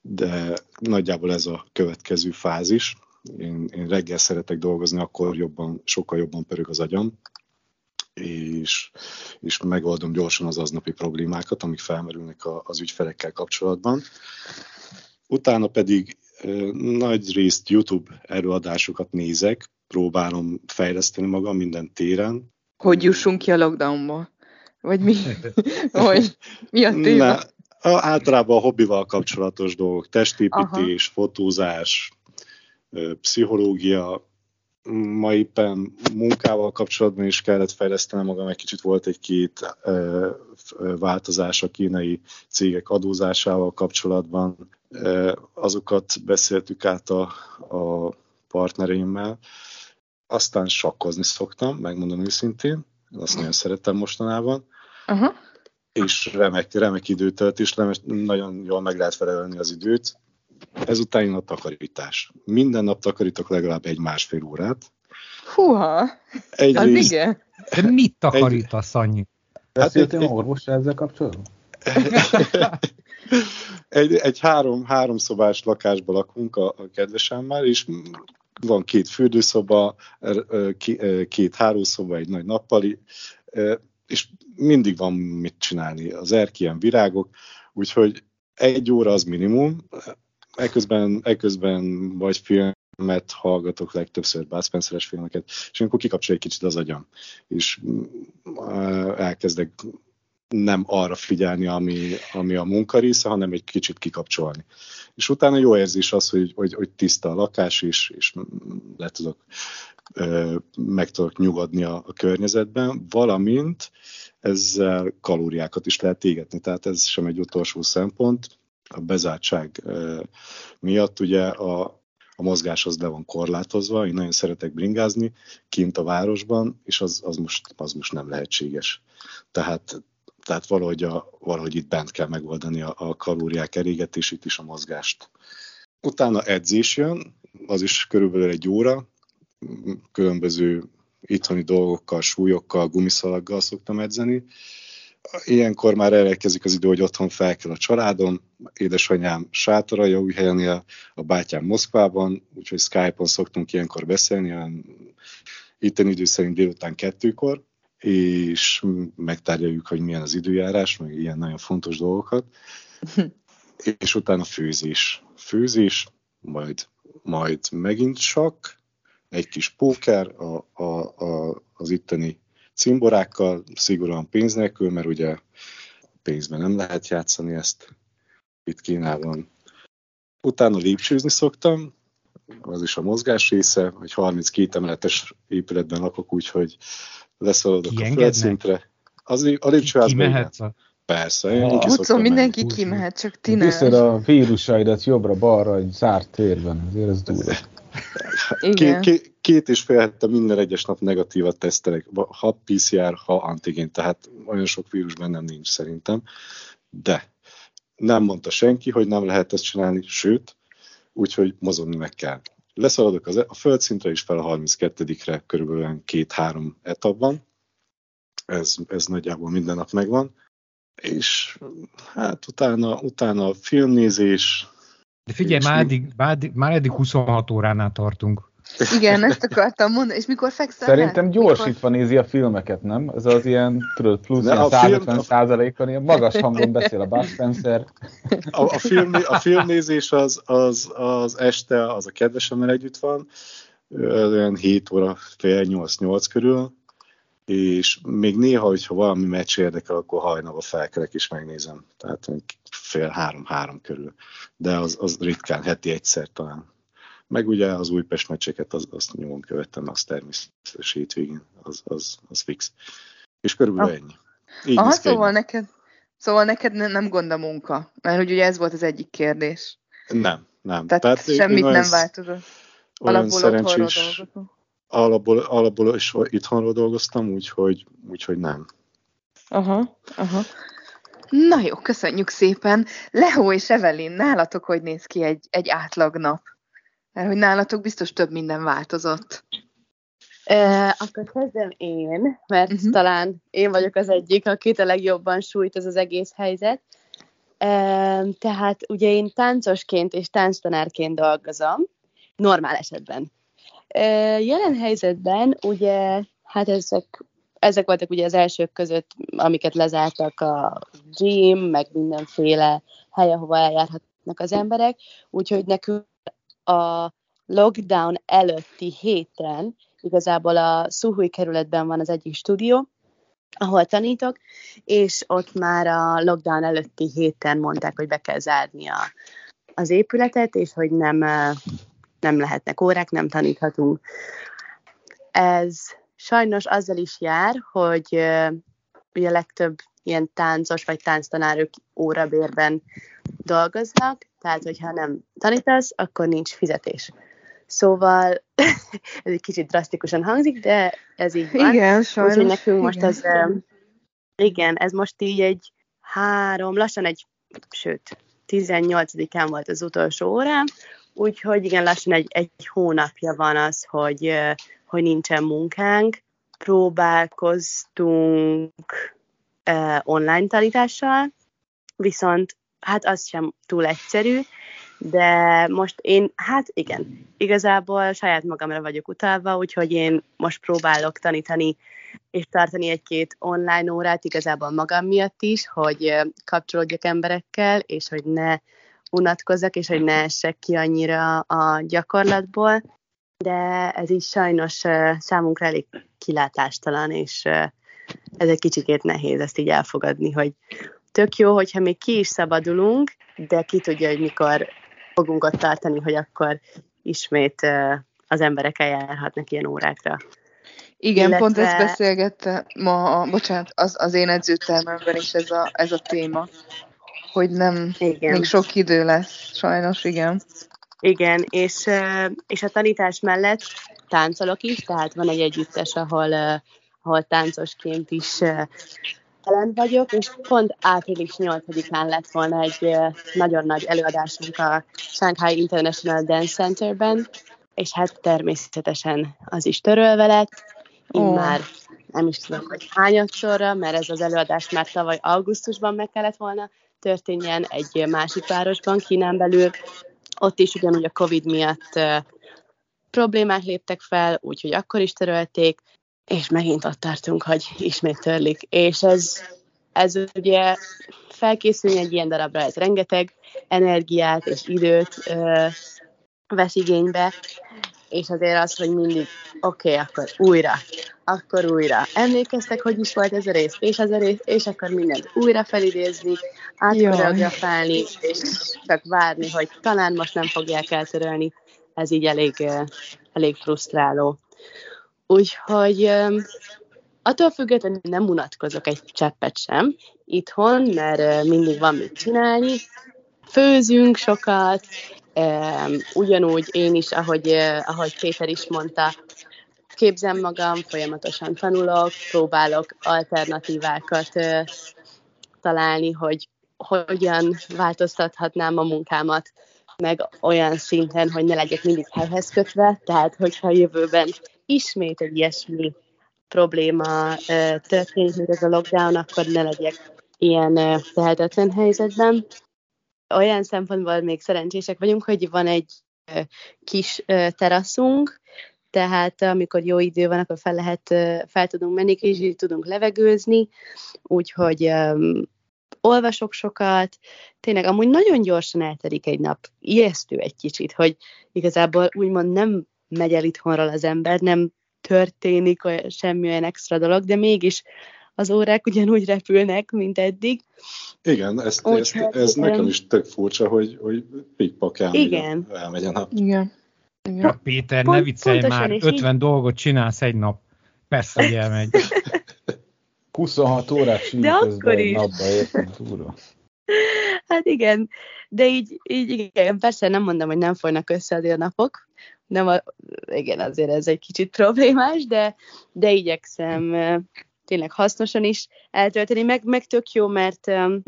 De nagyjából ez a következő fázis. Én, én reggel szeretek dolgozni, akkor jobban, sokkal jobban pörög az agyam, és, és megoldom gyorsan az aznapi problémákat, amik felmerülnek a, az ügyfelekkel kapcsolatban. Utána pedig nagy részt YouTube előadásokat nézek, próbálom fejleszteni magam minden téren. Hogy jussunk ki a lockdownba? Vagy mi? Vagy mi a téma? Ne, általában a hobbival kapcsolatos dolgok, testépítés, Aha. fotózás, pszichológia, ma éppen munkával kapcsolatban is kellett fejlesztenem magam, egy kicsit volt egy-két változás a kínai cégek adózásával kapcsolatban. Azokat beszéltük át a, a partnereimmel. Aztán sakkozni szoktam, megmondom őszintén. Azt nagyon szerettem mostanában. Uh-huh. És remek, remek időt is, nagyon jól meg lehet felelni az időt ezután jön a takarítás. Minden nap takarítok legalább egy másfél órát. Húha! Egyrészt, igen. De mit takarítasz, annyi? Beszéltél hát orvosra ezzel kapcsolatban? egy, egy három, három szobás lakásban lakunk a, a kedvesemmel, és van két fürdőszoba, két hálószoba, egy nagy nappali, és mindig van mit csinálni. Az erkélyen virágok, úgyhogy egy óra az minimum, Ekközben, ekközben vagy filmet hallgatok legtöbbször, Bud Spencer-es filmeket, és akkor kikapcsol egy kicsit az agyam, és mm, elkezdek nem arra figyelni, ami, ami a munka része, hanem egy kicsit kikapcsolni. És utána jó érzés az, hogy, hogy, hogy tiszta a lakás is, és le tudok, meg tudok nyugodni a, a környezetben, valamint ezzel kalóriákat is lehet égetni, tehát ez sem egy utolsó szempont a bezártság miatt ugye a, a mozgás az le van korlátozva, én nagyon szeretek bringázni kint a városban, és az, az, most, az most nem lehetséges. Tehát, tehát valahogy, a, valahogy itt bent kell megoldani a, a kalóriák erégetését is, a mozgást. Utána edzés jön, az is körülbelül egy óra, különböző itthoni dolgokkal, súlyokkal, gumiszalaggal szoktam edzeni, Ilyenkor már elérkezik az idő, hogy otthon fel kell a családom. Édesanyám sátora jó helyen él, a bátyám Moszkvában, úgyhogy Skype-on szoktunk ilyenkor beszélni, olyan itten idő szerint délután kettőkor, és megtárgyaljuk, hogy milyen az időjárás, meg ilyen nagyon fontos dolgokat. és utána főzés. Főzés, majd, majd megint csak, egy kis póker a, a, a, az itteni cimborákkal, szigorúan pénz nélkül, mert ugye pénzben nem lehet játszani ezt itt Kínában. Utána lépcsőzni szoktam, az is a mozgás része, hogy 32 emeletes épületben lakok, úgyhogy leszaladok a földszintre. Az, a lépcsőházban Kimehetsz a... Persze, én ah, Utcon mindenki kimehet, csak ti nem. a vírusaidat jobbra-balra egy zárt térben, azért ez durva. Két, két, két és fél hete minden egyes nap negatívat tesztelek, ha PCR, ha antigén, tehát olyan sok vírus bennem nincs szerintem, de nem mondta senki, hogy nem lehet ezt csinálni, sőt, úgyhogy mozogni meg kell. Leszaladok az, a földszintre és fel a 32-re körülbelül két-három etapban, ez, ez nagyjából minden nap megvan, és hát utána, utána filmnézés, de figyelj, már eddig, már, eddig, már eddig 26 óránál tartunk. Igen, ezt akartam mondani. És mikor fekszel Szerintem le? gyorsítva mikor... nézi a filmeket, nem? Ez az ilyen, tudod, plusz ilyen 150 film... százalékon, ilyen magas hangon beszél a Bud Spencer. A, a, film, a filmnézés az, az, az este, az a kedvesemmel együtt van, olyan 7 óra, fél 8-8 körül, és még néha, hogyha valami meccs érdekel, akkor hajnalba felkelek és megnézem. Tehát fél három-három körül. De az, az ritkán, heti egyszer talán. Meg ugye az Újpest meccseket, az, azt nyomon követtem, az természetes hétvégén, az, az, az fix. És körülbelül ah. ennyi. Így Aha, szóval neked, szóval neked nem gond a munka, mert ugye ez volt az egyik kérdés. Nem, nem. Tehát, Tehát semmit nem változott. Alapból szerencsés, alapból, alapból is itthonról dolgoztam, úgyhogy, úgyhogy nem. Aha, aha. Na jó, köszönjük szépen. Lehó és Evelyn, nálatok hogy néz ki egy, egy átlag nap? Mert hogy nálatok biztos több minden változott. E, akkor kezdem én, mert uh-huh. talán én vagyok az egyik, akit a legjobban sújt ez az egész helyzet. E, tehát ugye én táncosként és tánctanárként dolgozom, normál esetben. E, jelen helyzetben ugye, hát ezek, ezek voltak ugye az elsők között, amiket lezártak a gym, meg mindenféle hely, ahova eljárhatnak az emberek, úgyhogy nekünk a lockdown előtti héten igazából a Szuhui kerületben van az egyik stúdió, ahol tanítok, és ott már a lockdown előtti héten mondták, hogy be kell zárni a, az épületet, és hogy nem, nem lehetnek órák, nem taníthatunk. Ez sajnos azzal is jár, hogy ugye a legtöbb ilyen táncos vagy tánctanárok órabérben dolgoznak, tehát hogyha nem tanítasz, akkor nincs fizetés. Szóval ez egy kicsit drasztikusan hangzik, de ez így van. Igen, sajnos. Úgyhogy nekünk most ez, igen, ez most így egy három, lassan egy, sőt, 18-án volt az utolsó órám, úgyhogy igen, lassan egy, egy hónapja van az, hogy, hogy nincsen munkánk. Próbálkoztunk uh, online tanítással, viszont hát az sem túl egyszerű, de most én, hát igen, igazából saját magamra vagyok utalva, úgyhogy én most próbálok tanítani és tartani egy-két online órát igazából magam miatt is, hogy kapcsolódjak emberekkel, és hogy ne unatkozzak, és hogy ne essek ki annyira a gyakorlatból, de ez is sajnos számunkra elég kilátástalan, és ez egy kicsikét nehéz ezt így elfogadni, hogy tök jó, hogyha még ki is szabadulunk, de ki tudja, hogy mikor fogunk ott tartani, hogy akkor ismét az emberek eljárhatnak ilyen órákra. Igen, Illetve... pont ezt beszélgette ma, bocsánat, az, az én edzőtermemben is ez a, ez a téma, hogy nem, igen. még sok idő lesz, sajnos, igen. Igen, és, és a tanítás mellett táncolok is, tehát van egy együttes, ahol, ahol táncosként is jelen vagyok, és pont április 8-án lett volna egy nagyon nagy előadásunk a Shanghai International Dance Centerben, és hát természetesen az is törölve lett, oh. már nem is tudom, hogy hányadszorra, mert ez az előadás már tavaly augusztusban meg kellett volna történjen egy másik városban, Kínán belül. Ott is ugyanúgy a Covid miatt problémák léptek fel, úgyhogy akkor is törölték, és megint ott tartunk, hogy ismét törlik. És ez, ez ugye felkészülni egy ilyen darabra, ez rengeteg energiát és időt ö, vesz igénybe, és azért az, hogy mindig, oké, okay, akkor újra, akkor újra. Emlékeztek, hogy is volt ez a rész, és ez a rész, és akkor mindent újra felidézni, átkoreografálni, és csak várni, hogy talán most nem fogják eltörölni. Ez így elég, elég frusztráló. Úgyhogy attól függetlenül nem unatkozok egy cseppet sem itthon, mert mindig van mit csinálni. Főzünk sokat, ugyanúgy én is, ahogy, ahogy Péter is mondta, képzem magam, folyamatosan tanulok, próbálok alternatívákat találni, hogy hogyan változtathatnám a munkámat meg olyan szinten, hogy ne legyek mindig helyhez kötve, tehát hogyha a jövőben ismét egy ilyesmi probléma történik, mint ez a lockdown, akkor ne legyek ilyen tehetetlen helyzetben. Olyan szempontból még szerencsések vagyunk, hogy van egy kis teraszunk, tehát amikor jó idő van, akkor fel lehet, fel tudunk menni, és így tudunk levegőzni, úgyhogy um, olvasok sokat, tényleg amúgy nagyon gyorsan elterik egy nap, ijesztő egy kicsit, hogy igazából úgymond nem megy el itthonról az ember, nem történik olyan, semmi olyan extra dolog, de mégis az órák ugyanúgy repülnek, mint eddig. Igen, ezt, Úgy, ezt, hát, ez nekem is tök furcsa, hogy, hogy pikpakán igen. elmegy a nap. Igen. igen. Ja, Péter, Pont, ne viccelj már, 50 így... dolgot csinálsz egy nap. Persze, hogy elmegy. 26 órát De akkor is. napba. Hát igen, de így, így igen, persze nem mondom, hogy nem folynak össze a napok, nem a, igen, azért ez egy kicsit problémás, de, de igyekszem tényleg hasznosan is eltölteni, meg, meg tök jó, mert um,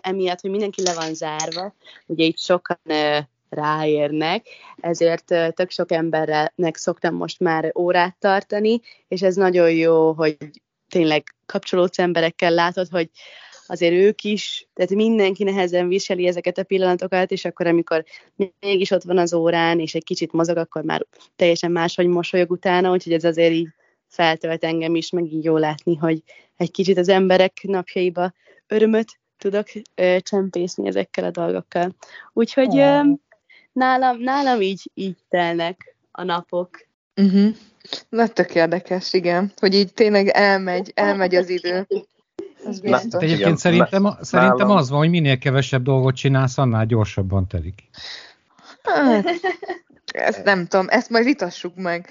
emiatt, hogy mindenki le van zárva, ugye itt sokan uh, ráérnek, ezért uh, tök sok embernek szoktam most már órát tartani, és ez nagyon jó, hogy tényleg kapcsolódsz emberekkel, látod, hogy azért ők is, tehát mindenki nehezen viseli ezeket a pillanatokat, és akkor amikor mégis ott van az órán, és egy kicsit mozog, akkor már teljesen máshogy mosolyog utána, úgyhogy ez azért így feltölt engem is, meg így jó látni, hogy egy kicsit az emberek napjaiba örömöt tudok ö, csempészni ezekkel a dolgokkal. Úgyhogy ö, nálam, nálam így, így telnek a napok. Uh-huh. Na, tök érdekes, igen, hogy így tényleg elmegy, elmegy az idő. Az Na, egyébként igen, szerintem, szerintem az van, hogy minél kevesebb dolgot csinálsz, annál gyorsabban telik. Hát, ezt nem tudom, ezt majd vitassuk meg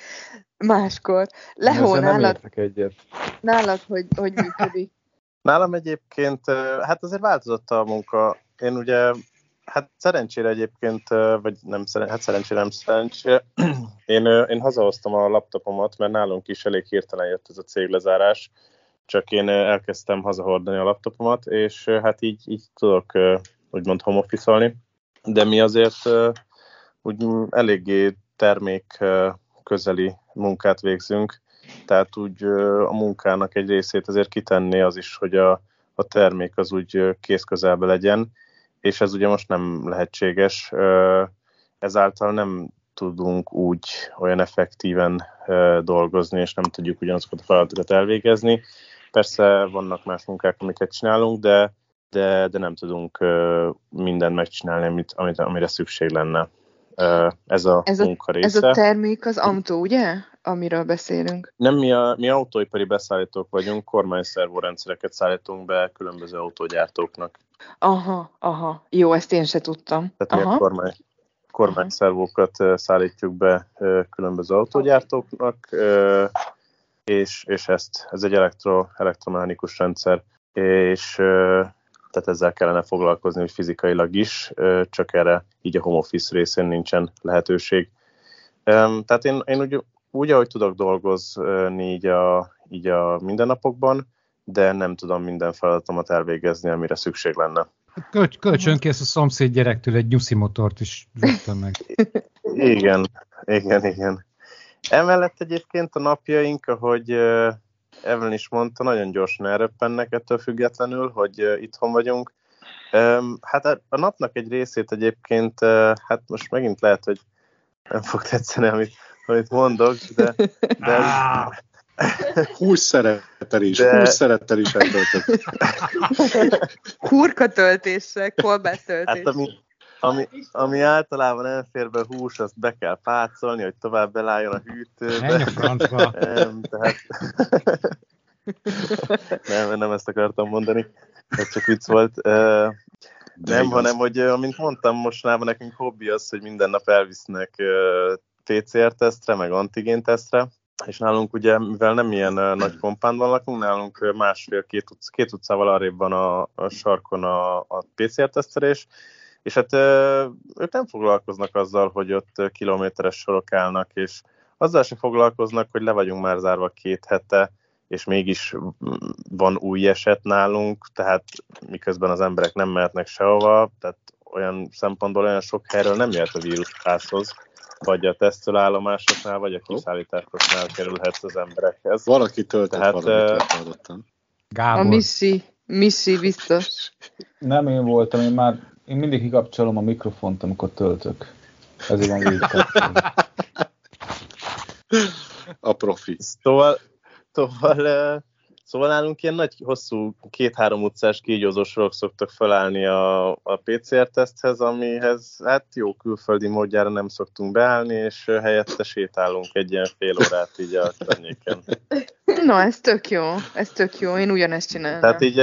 máskor. Lehó nálad, egyet. nálad hogy, hogy működik? Nálam egyébként, hát azért változott a munka. Én ugye, hát szerencsére egyébként, vagy nem szerencsére, hát szerencsére nem szerencsére, én, én hazahoztam a laptopomat, mert nálunk is elég hirtelen jött ez a céglezárás, csak én elkezdtem hazahordani a laptopomat, és hát így, így tudok úgymond home office de mi azért úgy eléggé termék közeli munkát végzünk, tehát úgy a munkának egy részét azért kitenné az is, hogy a, a termék az úgy kész közelbe legyen, és ez ugye most nem lehetséges, ezáltal nem tudunk úgy olyan effektíven dolgozni, és nem tudjuk ugyanazokat a feladatokat elvégezni. Persze vannak más munkák, amiket csinálunk, de, de, de nem tudunk mindent megcsinálni, amit, amit, amire szükség lenne ez a ez munka része. Ez a termék az autó, ugye? Amiről beszélünk. Nem, mi, a, mi autóipari beszállítók vagyunk, kormányszervó rendszereket szállítunk be különböző autógyártóknak. Aha, aha. Jó, ezt én se tudtam. Tehát aha. mi a kormány, kormányszervókat szállítjuk be különböző autógyártóknak, és, és ezt, ez egy elektro, elektromechanikus rendszer, és tehát ezzel kellene foglalkozni, hogy fizikailag is, csak erre így a home office részén nincsen lehetőség. Tehát én, én úgy, úgy, ahogy tudok dolgozni így a, így a mindennapokban, de nem tudom minden feladatomat elvégezni, amire szükség lenne. Köl- kölcsönkész a szomszéd gyerektől egy nyuszi motort is vettem meg. igen, igen, igen. Emellett egyébként a napjaink, ahogy Evelyn is mondta, nagyon gyorsan elröppennek ettől függetlenül, hogy itthon vagyunk. Hát a, napnak egy részét egyébként, hát most megint lehet, hogy nem fog tetszeni, amit, amit mondok, de... de Hús szerettel is, de... hús szerettel is eltöltött. Kurka töltése, kolbász töltés. Hát ami, ami, ami általában elfér be hús, azt be kell pácolni, hogy tovább belálljon a hűtőbe. A francba. Nem, tehát... nem, nem ezt akartam mondani. Ez csak vicc volt. De nem, igaz. hanem, hogy amint mondtam, mostanában nekünk hobbi az, hogy minden nap elvisznek PCR-tesztre, meg antigén-tesztre, és nálunk ugye, mivel nem ilyen nagy kompánban lakunk, nálunk másfél-két utc, két utcával arrébb van a, a sarkon a, a PCR-tesztelés, és hát ők nem foglalkoznak azzal, hogy ott kilométeres sorok állnak, és azzal se foglalkoznak, hogy le vagyunk már zárva két hete, és mégis van új eset nálunk, tehát miközben az emberek nem mehetnek sehova, tehát olyan szempontból olyan sok helyről nem jöhet a vírus házhoz, vagy a tesztelállomásoknál, vagy a kiszállításoknál kerülhet az emberekhez. Valaki töltött tehát, valamit, Gábor. A Misszi, Misszi biztos. Nem én voltam, én már én mindig kikapcsolom a mikrofont, amikor töltök. Ezért van végig A profi. Szóval, szóval, szóval nálunk ilyen nagy, hosszú, két-három utcás kígyózós sorok szoktak felállni a, a PCR-teszthez, amihez hát jó külföldi módjára nem szoktunk beállni, és helyette sétálunk egy ilyen fél órát így a környéken. Na, ez tök jó, ez tök jó, én ugyanezt csinálom. Tehát így,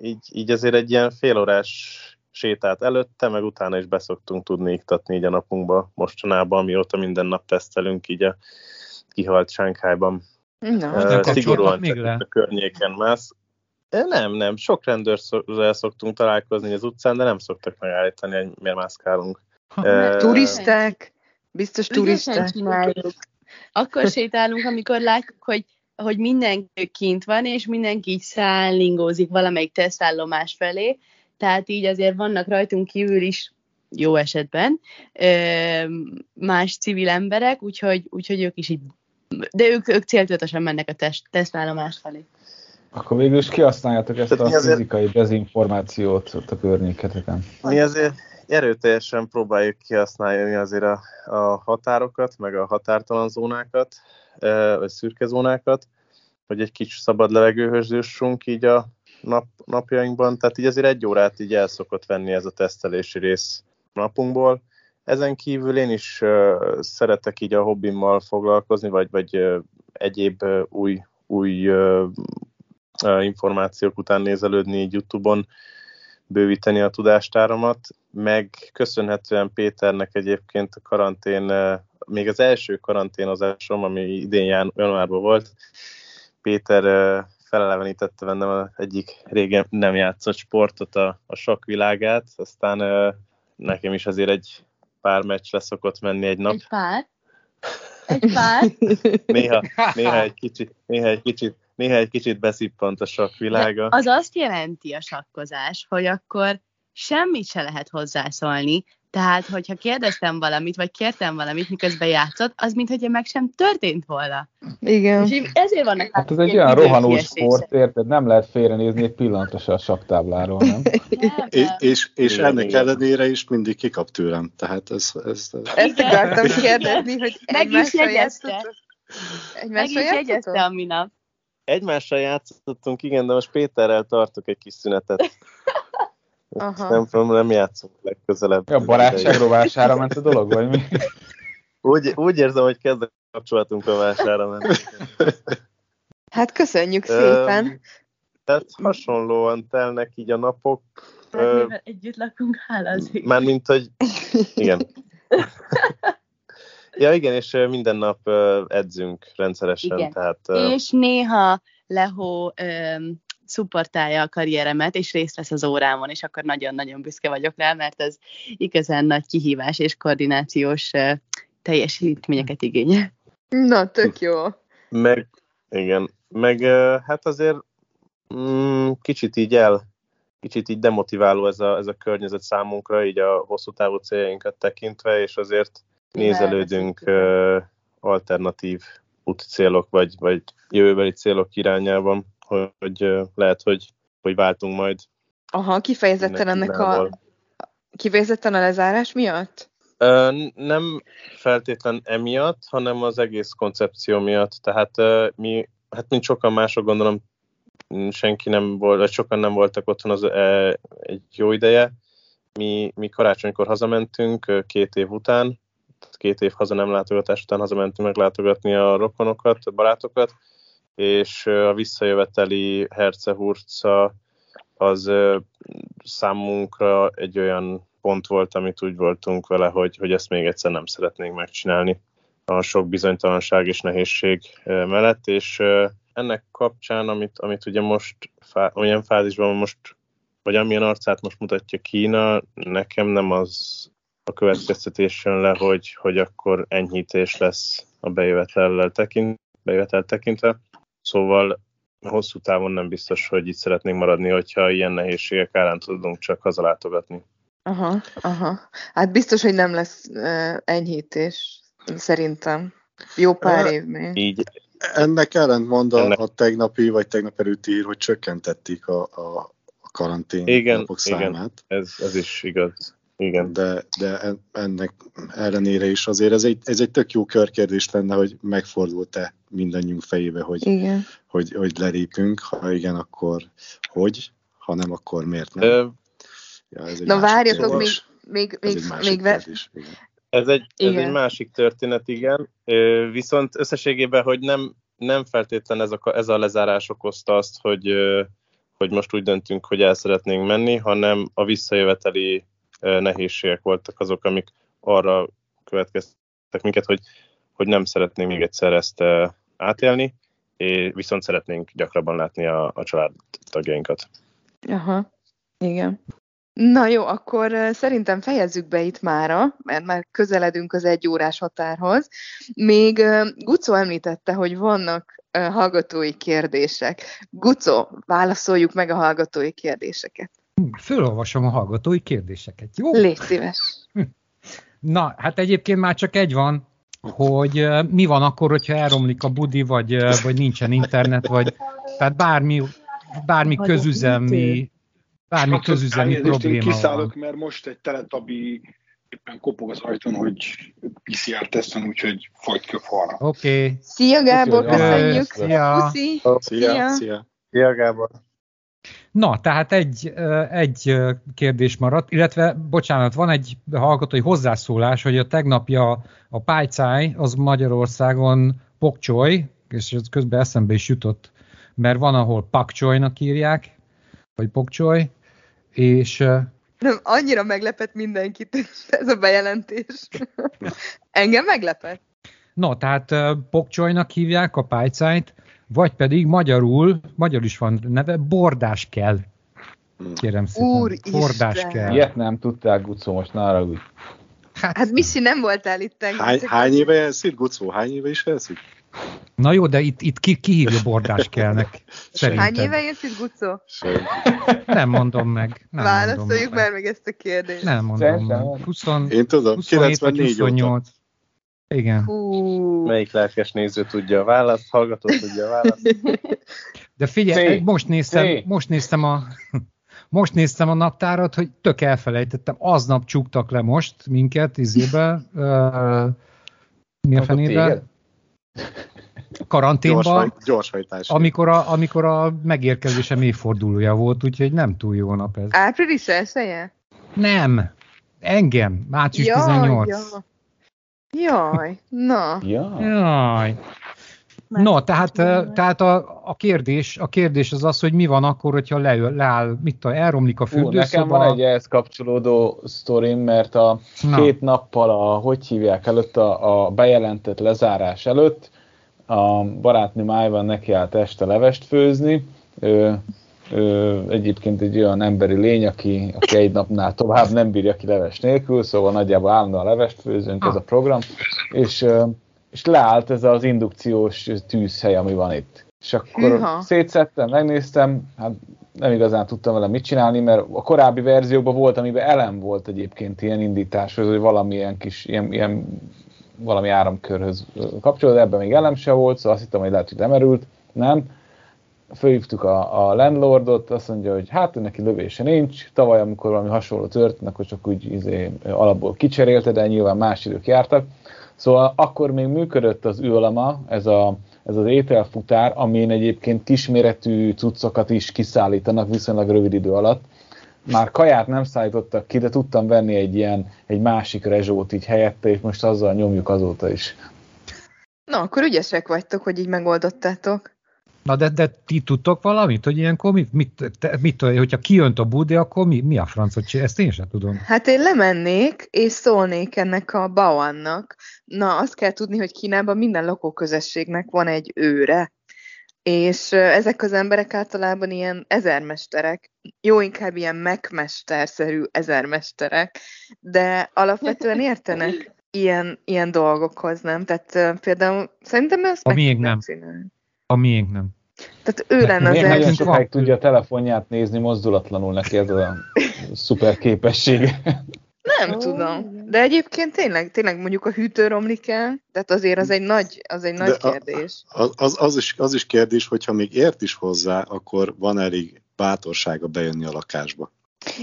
így, így azért egy ilyen félórás sétát előtte, meg utána is beszoktunk tudni iktatni így a napunkba mostanában, amióta minden nap tesztelünk így a kihalt Sánkhájban. Na, uh, szigorúan még le? a környéken mász. Nem, nem, sok rendőrrel szoktunk találkozni az utcán, de nem szoktak megállítani, hogy miért mászkálunk. Uh, turisták, biztos turisták. Akkor sétálunk, amikor látjuk, hogy hogy mindenki kint van, és mindenki így szállingózik valamelyik tesztállomás felé, tehát így azért vannak rajtunk kívül is jó esetben más civil emberek, úgyhogy, úgyhogy ők is így, de ők, ők céltudatosan mennek a test, tesztállomás felé. Akkor végül is kihasználjátok ezt Tehát a azért... fizikai dezinformációt ott a környéketeken. Mi azért erőteljesen próbáljuk kihasználni azért a, a határokat, meg a határtalan zónákat, vagy szürke zónákat, hogy egy kicsi szabad levegőhöz jussunk így a nap, napjainkban, tehát így azért egy órát így el szokott venni ez a tesztelési rész napunkból. Ezen kívül én is uh, szeretek így a hobbimmal foglalkozni, vagy, vagy uh, egyéb uh, új, új információk után nézelődni így YouTube-on, bővíteni a tudástáramat, meg köszönhetően Péternek egyébként a karantén, még az első karanténozásom, ami idén januárban volt, Péter felelevenítette bennem az egyik régen nem játszott sportot, a, a sok világát, aztán nekem is azért egy pár meccs leszokott menni egy nap. Egy pár? Egy pár? néha, néha egy kicsit, néha egy kicsit, néha egy kicsit beszippant a sok világa. De az azt jelenti a sakkozás, hogy akkor semmit se lehet hozzászólni, tehát, hogyha kérdeztem valamit, vagy kértem valamit, miközben játszott, az mintha meg sem történt volna. Igen. És ezért vannak hát ez egy olyan rohanó sport, érted? Nem lehet félrenézni egy pillanatra a saktábláról, nem? nem, és, és, és ennek ellenére is mindig kikap tőlem. Tehát ez... ez Ezt akartam kérdezni, hogy meg is jegyezte. Meg is jegyezte a minap. Egymással játszottunk, igen, de most Péterrel tartok egy kis szünetet. Aha. Nem, tudom, nem játszunk legközelebb. A barátság rovására ment a dolog, vagy mi? Úgy, úgy érzem, hogy kezd a kapcsolatunk rovására menni. Hát köszönjük szépen. Um, tehát hasonlóan telnek így a napok. Tehát uh, együtt lakunk, hála az Mármint, hogy igen. ja, igen, és minden nap edzünk rendszeresen. Igen. Tehát, és néha Lehó szupportálja a karrieremet, és részt vesz az órámon, és akkor nagyon-nagyon büszke vagyok rá, mert ez igazán nagy kihívás és koordinációs teljesítményeket igényel. Na, tök jó. Meg, igen, meg hát azért mm, kicsit így el, kicsit így demotiváló ez a, ez a környezet számunkra, így a hosszú távú céljainkat tekintve, és azért nézelődünk alternatív úti célok, vagy, vagy jövőbeli célok irányában hogy lehet, hogy, hogy váltunk majd. Aha, kifejezetten ennek a, kifejezetten a lezárás miatt? Nem feltétlen emiatt, hanem az egész koncepció miatt. Tehát mi, hát mint sokan mások gondolom, senki nem volt, vagy sokan nem voltak otthon az egy jó ideje. Mi, mi karácsonykor hazamentünk két év után, két év haza nem látogatás után hazamentünk meglátogatni a rokonokat, a barátokat, és a visszajöveteli Hercehurca az számunkra egy olyan pont volt, amit úgy voltunk vele, hogy, hogy ezt még egyszer nem szeretnénk megcsinálni. A sok bizonytalanság és nehézség mellett, és ennek kapcsán, amit, amit ugye most fá, olyan fázisban most, vagy amilyen arcát most mutatja Kína, nekem nem az a következtetés jön le, hogy, hogy akkor enyhítés lesz a bejövetellel tekint, bejövetel tekintve, Szóval hosszú távon nem biztos, hogy itt szeretnénk maradni, hogyha ilyen nehézségek árán tudunk csak hazalátogatni. Aha, aha. Hát biztos, hogy nem lesz uh, enyhítés, szerintem. Jó pár év még. Így. Ennek ellentmond a, Ennek... a tegnapi vagy tegnap előtti ír, hogy csökkentették a, a, a karantén igen, napok igen, számát. Ez, ez is igaz. Igen. De, de ennek ellenére is azért ez egy, ez egy tök jó körkérdés lenne, hogy megfordult-e mindannyiunk fejébe, hogy, igen. hogy, hogy lerépünk, ha igen, akkor hogy, ha nem, akkor miért nem. Ö... Ja, ez egy Na várjatok, még, még, még, még, kérdés, Ez egy, ez egy másik történet, igen. Viszont összességében, hogy nem, nem feltétlen ez a, ez a lezárás okozta azt, hogy, hogy most úgy döntünk, hogy el szeretnénk menni, hanem a visszajöveteli nehézségek voltak azok, amik arra következtek minket, hogy, hogy nem szeretnénk még egyszer ezt átélni, és viszont szeretnénk gyakrabban látni a, a családtagjainkat. Aha, igen. Na jó, akkor szerintem fejezzük be itt mára, mert már közeledünk az egy órás határhoz. Még Gucó említette, hogy vannak hallgatói kérdések. Gucó, válaszoljuk meg a hallgatói kérdéseket. Fölolvasom a hallgatói kérdéseket, jó? Légy szíves. Na, hát egyébként már csak egy van, hogy mi van akkor, hogyha elromlik a budi, vagy, vagy nincsen internet, vagy tehát bármi, bármi közüzemi, bármi közüzemi probléma én kiszállok, van. mert most egy teletabi éppen kopog az ajtón, hogy PCR teszten, úgyhogy folyt ki a falra. Oké. Okay. Szia Gábor, köszönjük. Szia. Szia. Szia. Szia. Szia Gábor. Na, tehát egy, egy kérdés maradt, illetve, bocsánat, van egy hallgatói hozzászólás, hogy a tegnapja a pálycáj az Magyarországon pokcsoly, és ez közben eszembe is jutott, mert van, ahol pakcsolynak írják, vagy pokcsoly, és... Nem, annyira meglepett mindenkit ez a bejelentés. Engem meglepett. No, tehát pokcsolynak hívják a pálycájt, vagy pedig magyarul, magyar is van neve, bordás kell. Kérem szépen. Úr bordás Isten. kell. Ilyet nem tudták, Gucó, most nára úgy. Hát, hát Missy nem voltál itt. Hány, hány éve elszik, Gucó? Hány éve is elszik? Na jó, de itt, itt ki, ki hívja bordás kellnek? Szerintem. Hány éve élsz itt, Gucó? Nem mondom meg. Nem Válaszoljuk már meg ezt a kérdést. Nem mondom meg. 20, Én tudom, 27 94 28. Igen. Hú. Melyik lelkes néző tudja a választ, hallgató tudja a választ. De figyelj, C. most néztem, C. most néztem a most néztem a naptárat, hogy tök elfelejtettem, aznap csuktak le most minket izébe, uh, mi a fenébe? Karanténba, gyors, gyors amikor, a, amikor a megérkezésem évfordulója volt, úgyhogy nem túl jó nap ez. Április elsője? Nem, engem, március ja, 18. Ja. Jaj, na. Ja. Jaj. No, tehát, tehát a, a, kérdés, a kérdés az az, hogy mi van akkor, hogyha le, leáll, mit tudom, elromlik a fürdőszoba. nekem van egy ehhez kapcsolódó sztorim, mert a Na. két nappal a, hogy hívják előtt, a, a bejelentett lezárás előtt a barátnő Májvan neki állt este levest főzni, ő, ő egyébként egy olyan emberi lény, aki, aki egy napnál tovább nem bírja ki leves nélkül, szóval nagyjából állandóan levest főzünk ez a program, és, és leállt ez az indukciós tűzhely, ami van itt. És akkor Hűha. szétszettem, megnéztem, hát nem igazán tudtam vele mit csinálni, mert a korábbi verzióban volt, amiben elem volt egyébként ilyen indításhoz, hogy valamilyen kis, ilyen, ilyen valami áramkörhöz kapcsolódó, ebben még elem se volt, szóval azt hittem, hogy lehet, hogy lemerült, nem fölhívtuk a, a landlordot, azt mondja, hogy hát neki lövése nincs, tavaly, amikor valami hasonló történt, akkor csak úgy izé, alapból kicserélte, de nyilván más idők jártak. Szóval akkor még működött az űrlama, ez, a, ez az ételfutár, amin egyébként kisméretű cuccokat is kiszállítanak viszonylag rövid idő alatt. Már kaját nem szállítottak ki, de tudtam venni egy ilyen, egy másik rezsót így helyette, és most azzal nyomjuk azóta is. Na, akkor ügyesek vagytok, hogy így megoldottátok. Na de, de ti tudtok valamit, hogy ilyenkor mit, mit, te, mit hogyha kijönt a budi, akkor mi, mi a francot csinál? Ezt én sem tudom. Hát én lemennék, és szólnék ennek a Bauannak. Na, azt kell tudni, hogy Kínában minden lakóközösségnek van egy őre, és ezek az emberek általában ilyen ezermesterek, jó inkább ilyen megmesterszerű ezermesterek, de alapvetően értenek ilyen, ilyen dolgokhoz, nem? Tehát például szerintem ezt a miénk nem. Csinálni. A miénk nem. Tehát ő lenne az Nagyon sokáig tudja a telefonját nézni mozdulatlanul neki ez a szuper képessége. Nem oh, tudom. De egyébként tényleg, tényleg mondjuk a hűtő romlik el, tehát azért az egy nagy, az egy nagy kérdés. A, az, az, is, az is kérdés, hogyha még ért is hozzá, akkor van elég bátorsága bejönni a lakásba.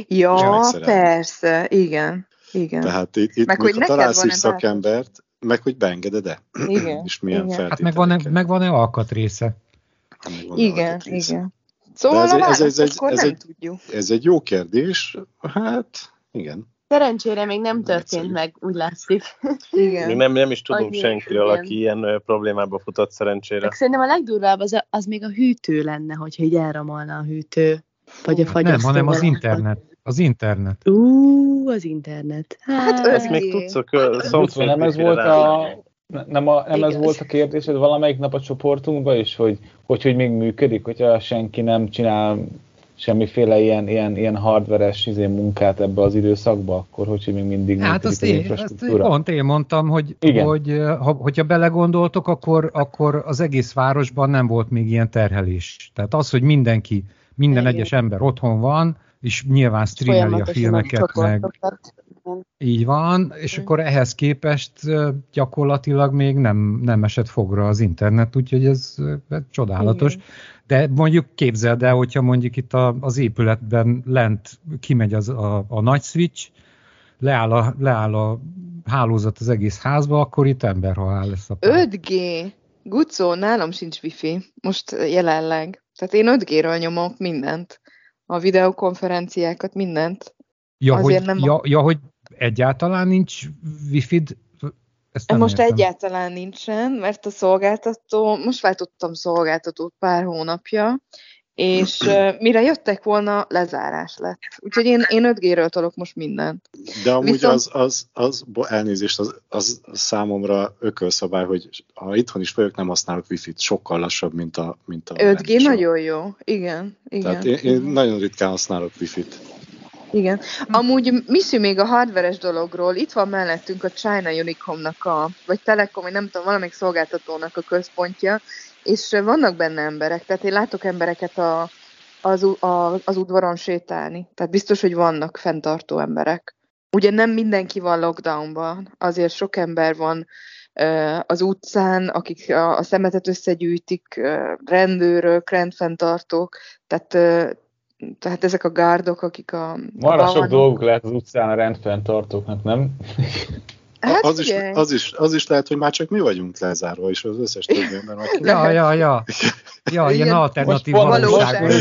Ja, persze, igen. Igen. Tehát itt, itt meg, hogy találsz is szakembert, meg hogy beengeded-e. Igen. És milyen igen. Hát meg van-e, meg van-e alkatrésze? Igen, alkatrésze. igen. Szóval ez, a ez, ez, ez, ez, egy, tudjuk. ez egy jó kérdés. Hát, igen. Szerencsére még nem történt meg, úgy látszik. Igen. Még nem, nem is tudunk Annyi, senkiről, igen. aki ilyen problémába futott szerencsére. Meg szerintem a legdurvább az, az még a hűtő lenne, hogyha így elramalna a hűtő. Vagy a Nem, hanem az internet. Az internet. Ú, az internet. Hát, hát ezt még tudsz a Nem ez volt a, nem, a, nem ez volt a kérdésed valamelyik nap a csoportunkban is, hogy, hogy, hogy még működik, hogyha senki nem csinál semmiféle ilyen, ilyen, ilyen hardveres izé munkát ebbe az időszakba, akkor hogy, hogy még mindig hát azt az én, infrastruktúra. Azt pont én mondtam, hogy, Igen. hogy ha, hogyha belegondoltok, akkor, akkor az egész városban nem volt még ilyen terhelés. Tehát az, hogy mindenki, minden Igen. egyes ember otthon van, és nyilván streameli a filmeket, meg így van, és akkor ehhez képest gyakorlatilag még nem, nem esett fogra az internet, úgyhogy ez, ez csodálatos. Igen. De mondjuk képzeld el, hogyha mondjuk itt a, az épületben lent kimegy az, a, a nagy switch, leáll a, leáll a hálózat az egész házba, akkor itt emberhalál lesz a pár. 5G! Gucó, nálam sincs wifi, most jelenleg. Tehát én 5G-ről nyomok mindent. A videokonferenciákat, mindent. Ja, Azért hogy, nem ja, ja, hogy egyáltalán nincs wifi-d ezt nem most értem. egyáltalán nincsen, mert a szolgáltató, most váltottam szolgáltatót pár hónapja, és mire jöttek volna, lezárás lett. Úgyhogy én, én 5G-ről tolok most mindent. De amúgy Viszont... az, az, az, elnézést, az, az számomra ökölszabály, hogy ha itthon is vagyok, nem használok wifi-t, sokkal lassabb, mint a, mint a 5G nagyon jó, igen. igen. Tehát én, én nagyon ritkán használok wifi-t. Igen. Amúgy Missy még a hardveres dologról, itt van mellettünk a China Unicomnak a, vagy Telekom, nem tudom, valamelyik szolgáltatónak a központja, és vannak benne emberek, tehát én látok embereket a, az, a, az udvaron sétálni, tehát biztos, hogy vannak fenntartó emberek. Ugye nem mindenki van lockdownban, azért sok ember van az utcán, akik a, a szemetet összegyűjtik, rendőrök, rendfenntartók, tehát tehát ezek a gárdok, akik a... Marra sok dolguk lehet az utcán a rendfenntartóknak, nem? Hát az, is, az, is, az is lehet, hogy már csak mi vagyunk lezárva, és az összes többi ember Ja, ja, ja. Ja, ilyen alternatív valóság.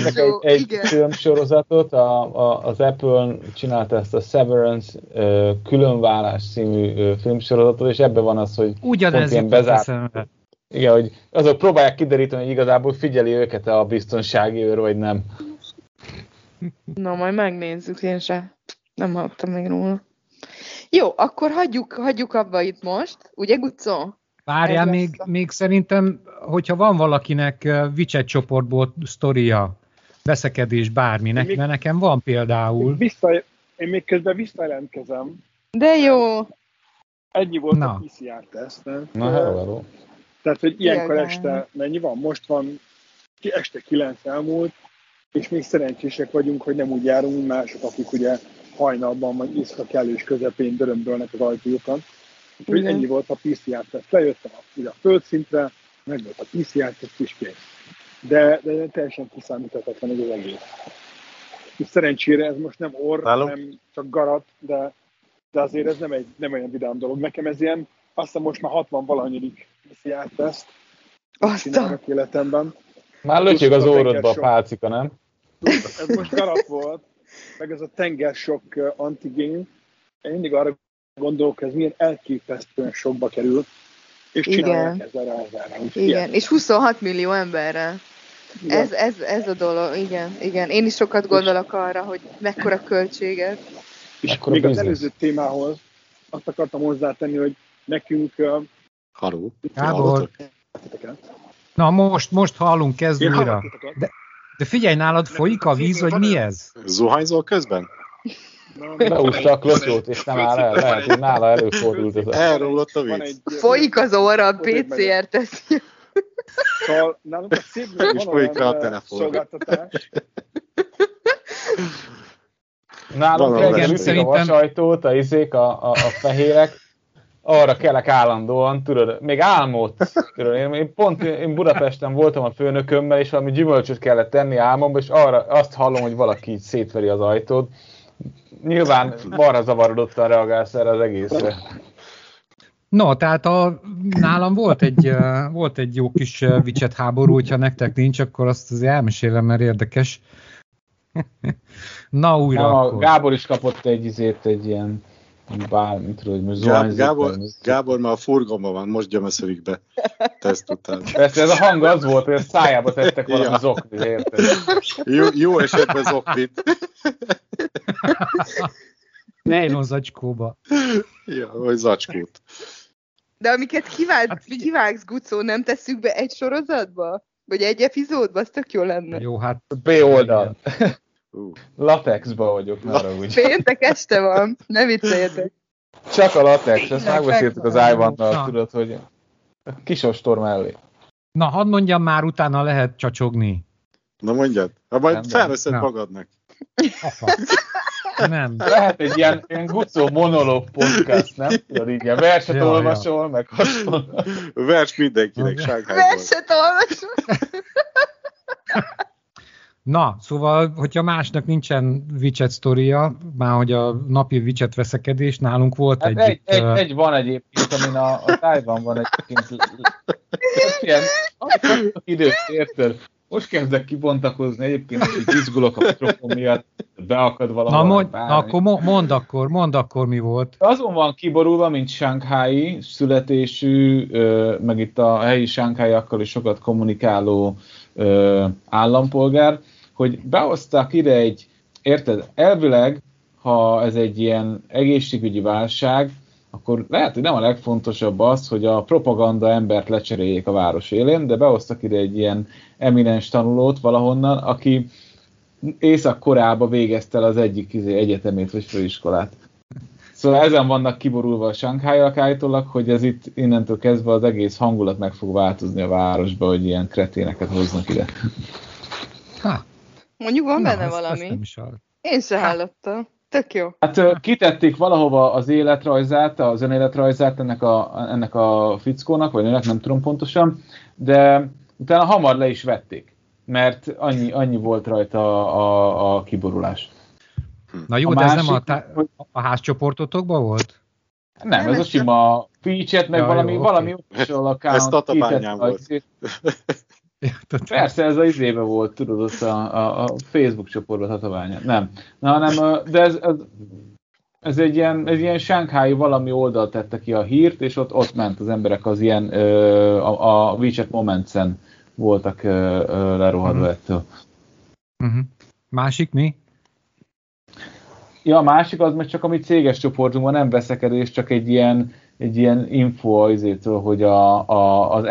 Egy, egy filmsorozatot, a, a, az Apple csinálta ezt a Severance uh, különvállás című uh, filmsorozatot, és ebben van az, hogy Ugyanez ilyen bezárt. Igen, hogy azok próbálják kideríteni, hogy igazából figyeli őket a biztonsági őr, vagy nem. Na, majd megnézzük, én se. Nem hallottam még róla. Jó, akkor hagyjuk, hagyjuk abba itt most, ugye Gucó? Várjál, még, még szerintem, hogyha van valakinek Wicset csoportból sztoria, veszekedés bárminek, még, mert nekem van például. Vissza, én még közben visszajelentkezem. De jó! Ennyi volt Na. a PCR-teszt. Na, hello. Tehát, hogy ilyenkor este mennyi van? Most van este 9 elmúlt, és még szerencsések vagyunk, hogy nem úgy járunk, mint mások, akik ugye hajnalban vagy iszka kellős közepén dörömbölnek az ajtójukat. Úgyhogy ennyi volt a PCR-teszt. Lejöttem a, ugye a földszintre, meg volt a PCR-teszt is kész. De, de teljesen kiszámíthatatlan ez az egész. És szerencsére ez most nem orr, Nálunk? hanem csak garat, de, de azért ez nem egy nem olyan vidám dolog. Nekem ez ilyen, aztán most már 60 valanyadik PCR-teszt csinálok életemben. Már lötyög az órodba a pálcika, nem? Ez most garat volt, meg ez a tengersok antigén. Én mindig arra gondolok, ez milyen elképesztően sokba kerül, és csinálják ezzel rá Igen, és 26 millió emberre. Ez, ez, ez a dolog, igen, igen. Én is sokat gondolok arra, hogy mekkora költséget. És mekkora még az előző témához azt akartam hozzátenni, hogy nekünk... Uh, Haló, Gábor. Na most, most hallunk, kezd újra. De, de figyelj, nálad folyik a víz, vagy mi ez? Zuhanyzol közben? Beúszta a klotyót, és nem áll el. Lehet, hogy nála előfordult ez. Elrólott a víz. Folyik az óra, a PCR teszi. Szóval nálunk a szívben van olyan szolgáltatás. Nálunk reggel szerintem... a sajtót, a izék, a, a, a fehérek, arra kelek állandóan, tudod, még álmot, tudod, én, én pont én Budapesten voltam a főnökömmel, és valami gyümölcsöt kellett tenni álmomba, és arra azt hallom, hogy valaki szétveri az ajtót. Nyilván balra zavarodottan reagálsz erre az egészre. No, tehát a, nálam volt egy, volt egy jó kis vicset háború, hogyha nektek nincs, akkor azt azért elmesélem, mert érdekes. Na újra Na, akkor. Gábor is kapott egy izét, egy ilyen bár, mit tudom, hogy most Gábor, Gábor, Gábor már a furgomban van, most gyömeszölik be teszt után. Persze ez a hang az volt, hogy a szájába tettek valami ja. zoknit, érted? Jó, jó esetben zoknit. Nejlon zacskóba. Ja, vagy zacskót. De amiket kivág, hát, kivágsz, Gucó, nem tesszük be egy sorozatba? Vagy egy epizódba? Az tök jó lenne. Jó, hát... B oldal. Uh. Latexba vagyok, már úgy. Péntek este van, ne vicceljetek. Csak a latex, ezt megbeszéltük az Ivannal, tudod, hogy kisostor mellé. Na, hadd mondjam már, utána lehet csacsogni. Na mondjad, ha majd felveszed magadnak. Apa. Nem. Lehet egy ilyen, ilyen gucó monológ podcast, nem? Tudod, így ilyen verset ja, olvasol, ja. meg hasonló. Vers mindenkinek, Sánkhájból. Verset olvasol. Na, szóval, hogyha másnak nincsen widget sztoria, már hogy a napi widget veszekedés, nálunk volt hát egy... Egy, egy, uh... egy van egyébként, amin a, a tájban van egyébként ilyen időt érted. Most kezdek kibontakozni, egyébként hogy izgulok a mikrofon miatt, beakad valami. Na, mond, na akkor mondd akkor, mondd akkor mi volt. Azon van kiborulva, mint Shanghai születésű, meg itt a helyi Shanghaiakkal is sokat kommunikáló állampolgár, hogy behozták ide egy, érted, elvileg, ha ez egy ilyen egészségügyi válság, akkor lehet, hogy nem a legfontosabb az, hogy a propaganda embert lecseréljék a város élén, de behoztak ide egy ilyen eminens tanulót valahonnan, aki Észak-Koreába végezte el az egyik izé, egyetemét vagy főiskolát. Szóval ezen vannak kiborulva a Sankhájak állítólag, hogy ez itt innentől kezdve az egész hangulat meg fog változni a városba, hogy ilyen kreténeket hoznak ide. Ha. Mondjuk van Na, benne ezt, valami. Ezt is Én se hallottam. Tök jó. Hát kitették valahova az életrajzát, az önéletrajzát ennek a, ennek a fickónak, vagy ennek nem tudom pontosan, de utána hamar le is vették, mert annyi, annyi volt rajta a, a, a kiborulás. Na jó, a de másik, ez nem a, tá- a házcsoportotokban volt? Nem, nem ez a sima feature meg ja, valami, jó, valami official account. Ez tatabányán volt. Persze, ez az izébe volt, tudod, ott a, a, a Facebook csoportban tatabánya. Nem. Na, nem, de ez, ez, ez egy ilyen, egy ilyen Shanghai valami oldal tette ki a hírt, és ott, ott ment az emberek az ilyen, ö, a, a WeChat Moments-en voltak ö, ö, lerohadva uh-huh. ettől. Uh-huh. Másik mi? Ja, a másik az meg csak a mi céges csoportunkban nem veszekedés, csak egy ilyen, egy ilyen info azért, hogy a, a, az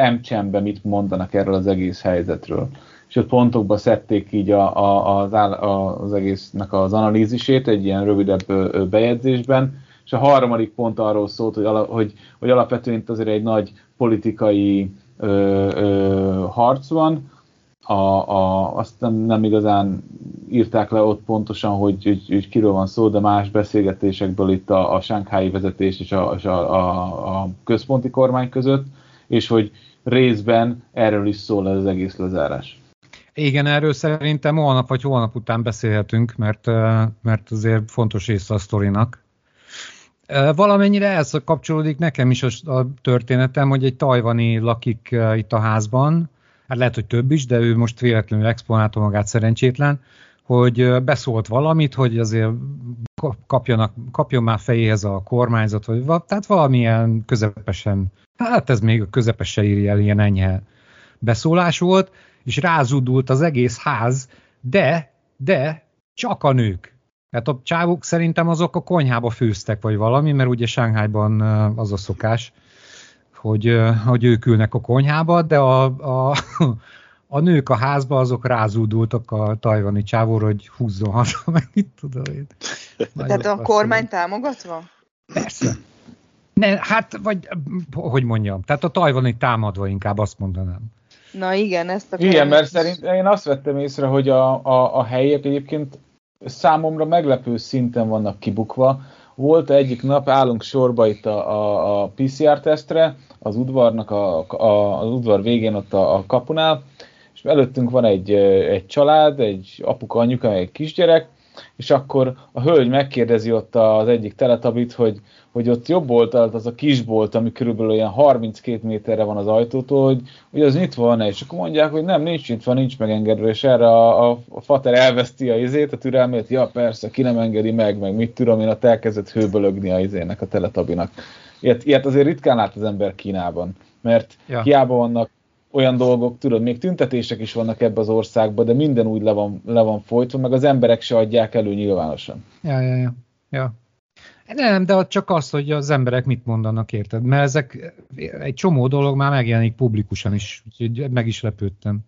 m mit mondanak erről az egész helyzetről. És ott pontokba szedték így a, a, az, áll, a, az egésznek az analízisét egy ilyen rövidebb bejegyzésben, és a harmadik pont arról szólt, hogy, ala, hogy, hogy alapvetően itt azért egy nagy politikai ö, ö, harc van, a, a, azt nem, nem igazán írták le ott pontosan, hogy, hogy, hogy kiről van szó, de más beszélgetésekből itt a, a Sánkhái vezetés és, a, a, a, a központi kormány között, és hogy részben erről is szól az egész lezárás. Igen, erről szerintem holnap vagy holnap után beszélhetünk, mert, mert azért fontos része a sztorinak. Valamennyire ez kapcsolódik nekem is a történetem, hogy egy tajvani lakik itt a házban, hát lehet, hogy több is, de ő most véletlenül exponálta magát szerencsétlen, hogy beszólt valamit, hogy azért kapjanak, kapjon már fejéhez a kormányzat, vagy tehát valamilyen közepesen, hát ez még a közepesen írja el, ilyen enyhe beszólás volt, és rázudult az egész ház, de, de csak a nők. Tehát a csávok szerintem azok a konyhába főztek, vagy valami, mert ugye Sánghájban az a szokás, hogy, hogy ők ülnek a konyhába, de a, a, a nők a házba azok rázúdultak a tajvani csávóra, hogy húzzon haza, meg mit tudom én. Tehát a kormány támogatva? Persze. Ne, hát, vagy hogy mondjam, tehát a tajvani támadva inkább azt mondanám. Na igen, ezt a Igen, mert szerint én azt vettem észre, hogy a, a, a helyiek egyébként számomra meglepő szinten vannak kibukva, volt egyik nap, állunk sorba itt a, a, a PCR tesztre, az udvarnak a, a, az udvar végén ott a, a kapunál, és előttünk van egy, egy család, egy apuka, anyuka, egy kisgyerek, és akkor a hölgy megkérdezi ott az egyik teletabit, hogy, hogy ott jobb oldalt az a kisbolt, ami körülbelül olyan 32 méterre van az ajtótól, hogy, hogy az nyitva van-e, és akkor mondják, hogy nem, nincs nyitva, nincs megengedve, és erre a, a, a fater elveszti a izét, a türelmét, ja persze, ki nem engedi meg, meg mit tudom én, a elkezdett hőbölögni a izének, a teletabinak. Ilyet, ilyet azért ritkán lát az ember Kínában, mert ja. hiába vannak olyan dolgok, tudod, még tüntetések is vannak ebbe az országban, de minden úgy le van, le van folytva, meg az emberek se adják elő nyilvánosan. Ja, ja, ja. ja. Nem, de csak az, hogy az emberek mit mondanak, érted? Mert ezek egy csomó dolog már megjelenik publikusan is, úgyhogy meg is lepődtem.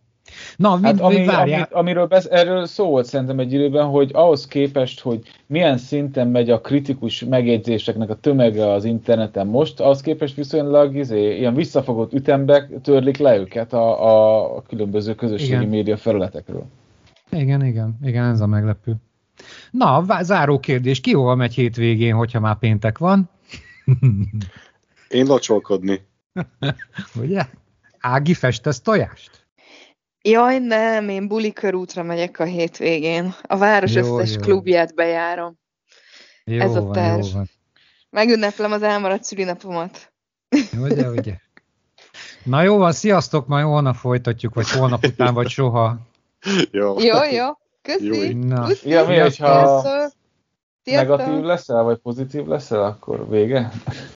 Na, hát ami, ami, amiről besz, erről szó volt szerintem egy időben, hogy ahhoz képest, hogy milyen szinten megy a kritikus megjegyzéseknek a tömege az interneten most, ahhoz képest viszonylag izé, ilyen visszafogott ütembe törlik le őket a, a különböző közösségi igen. média felületekről. Igen, igen, igen, ez a meglepő. Na, záró kérdés, ki hova megy hétvégén, hogyha már péntek van? Én locsolkodni. Ugye? Ági festesz tojást? Jaj, nem, én buli körútra megyek a hétvégén. A város jó, összes jó. klubját bejárom. Jó Ez a terv. Van, Megünneplem az elmaradt szülinapomat. Ugye, ugye. Na jó van, sziasztok, majd holnap folytatjuk, vagy holnap után, vagy soha. Jó. Jó, jó. Köszi. Jó. Na. Ja, mi, hogyha negatív leszel, vagy pozitív leszel, akkor vége?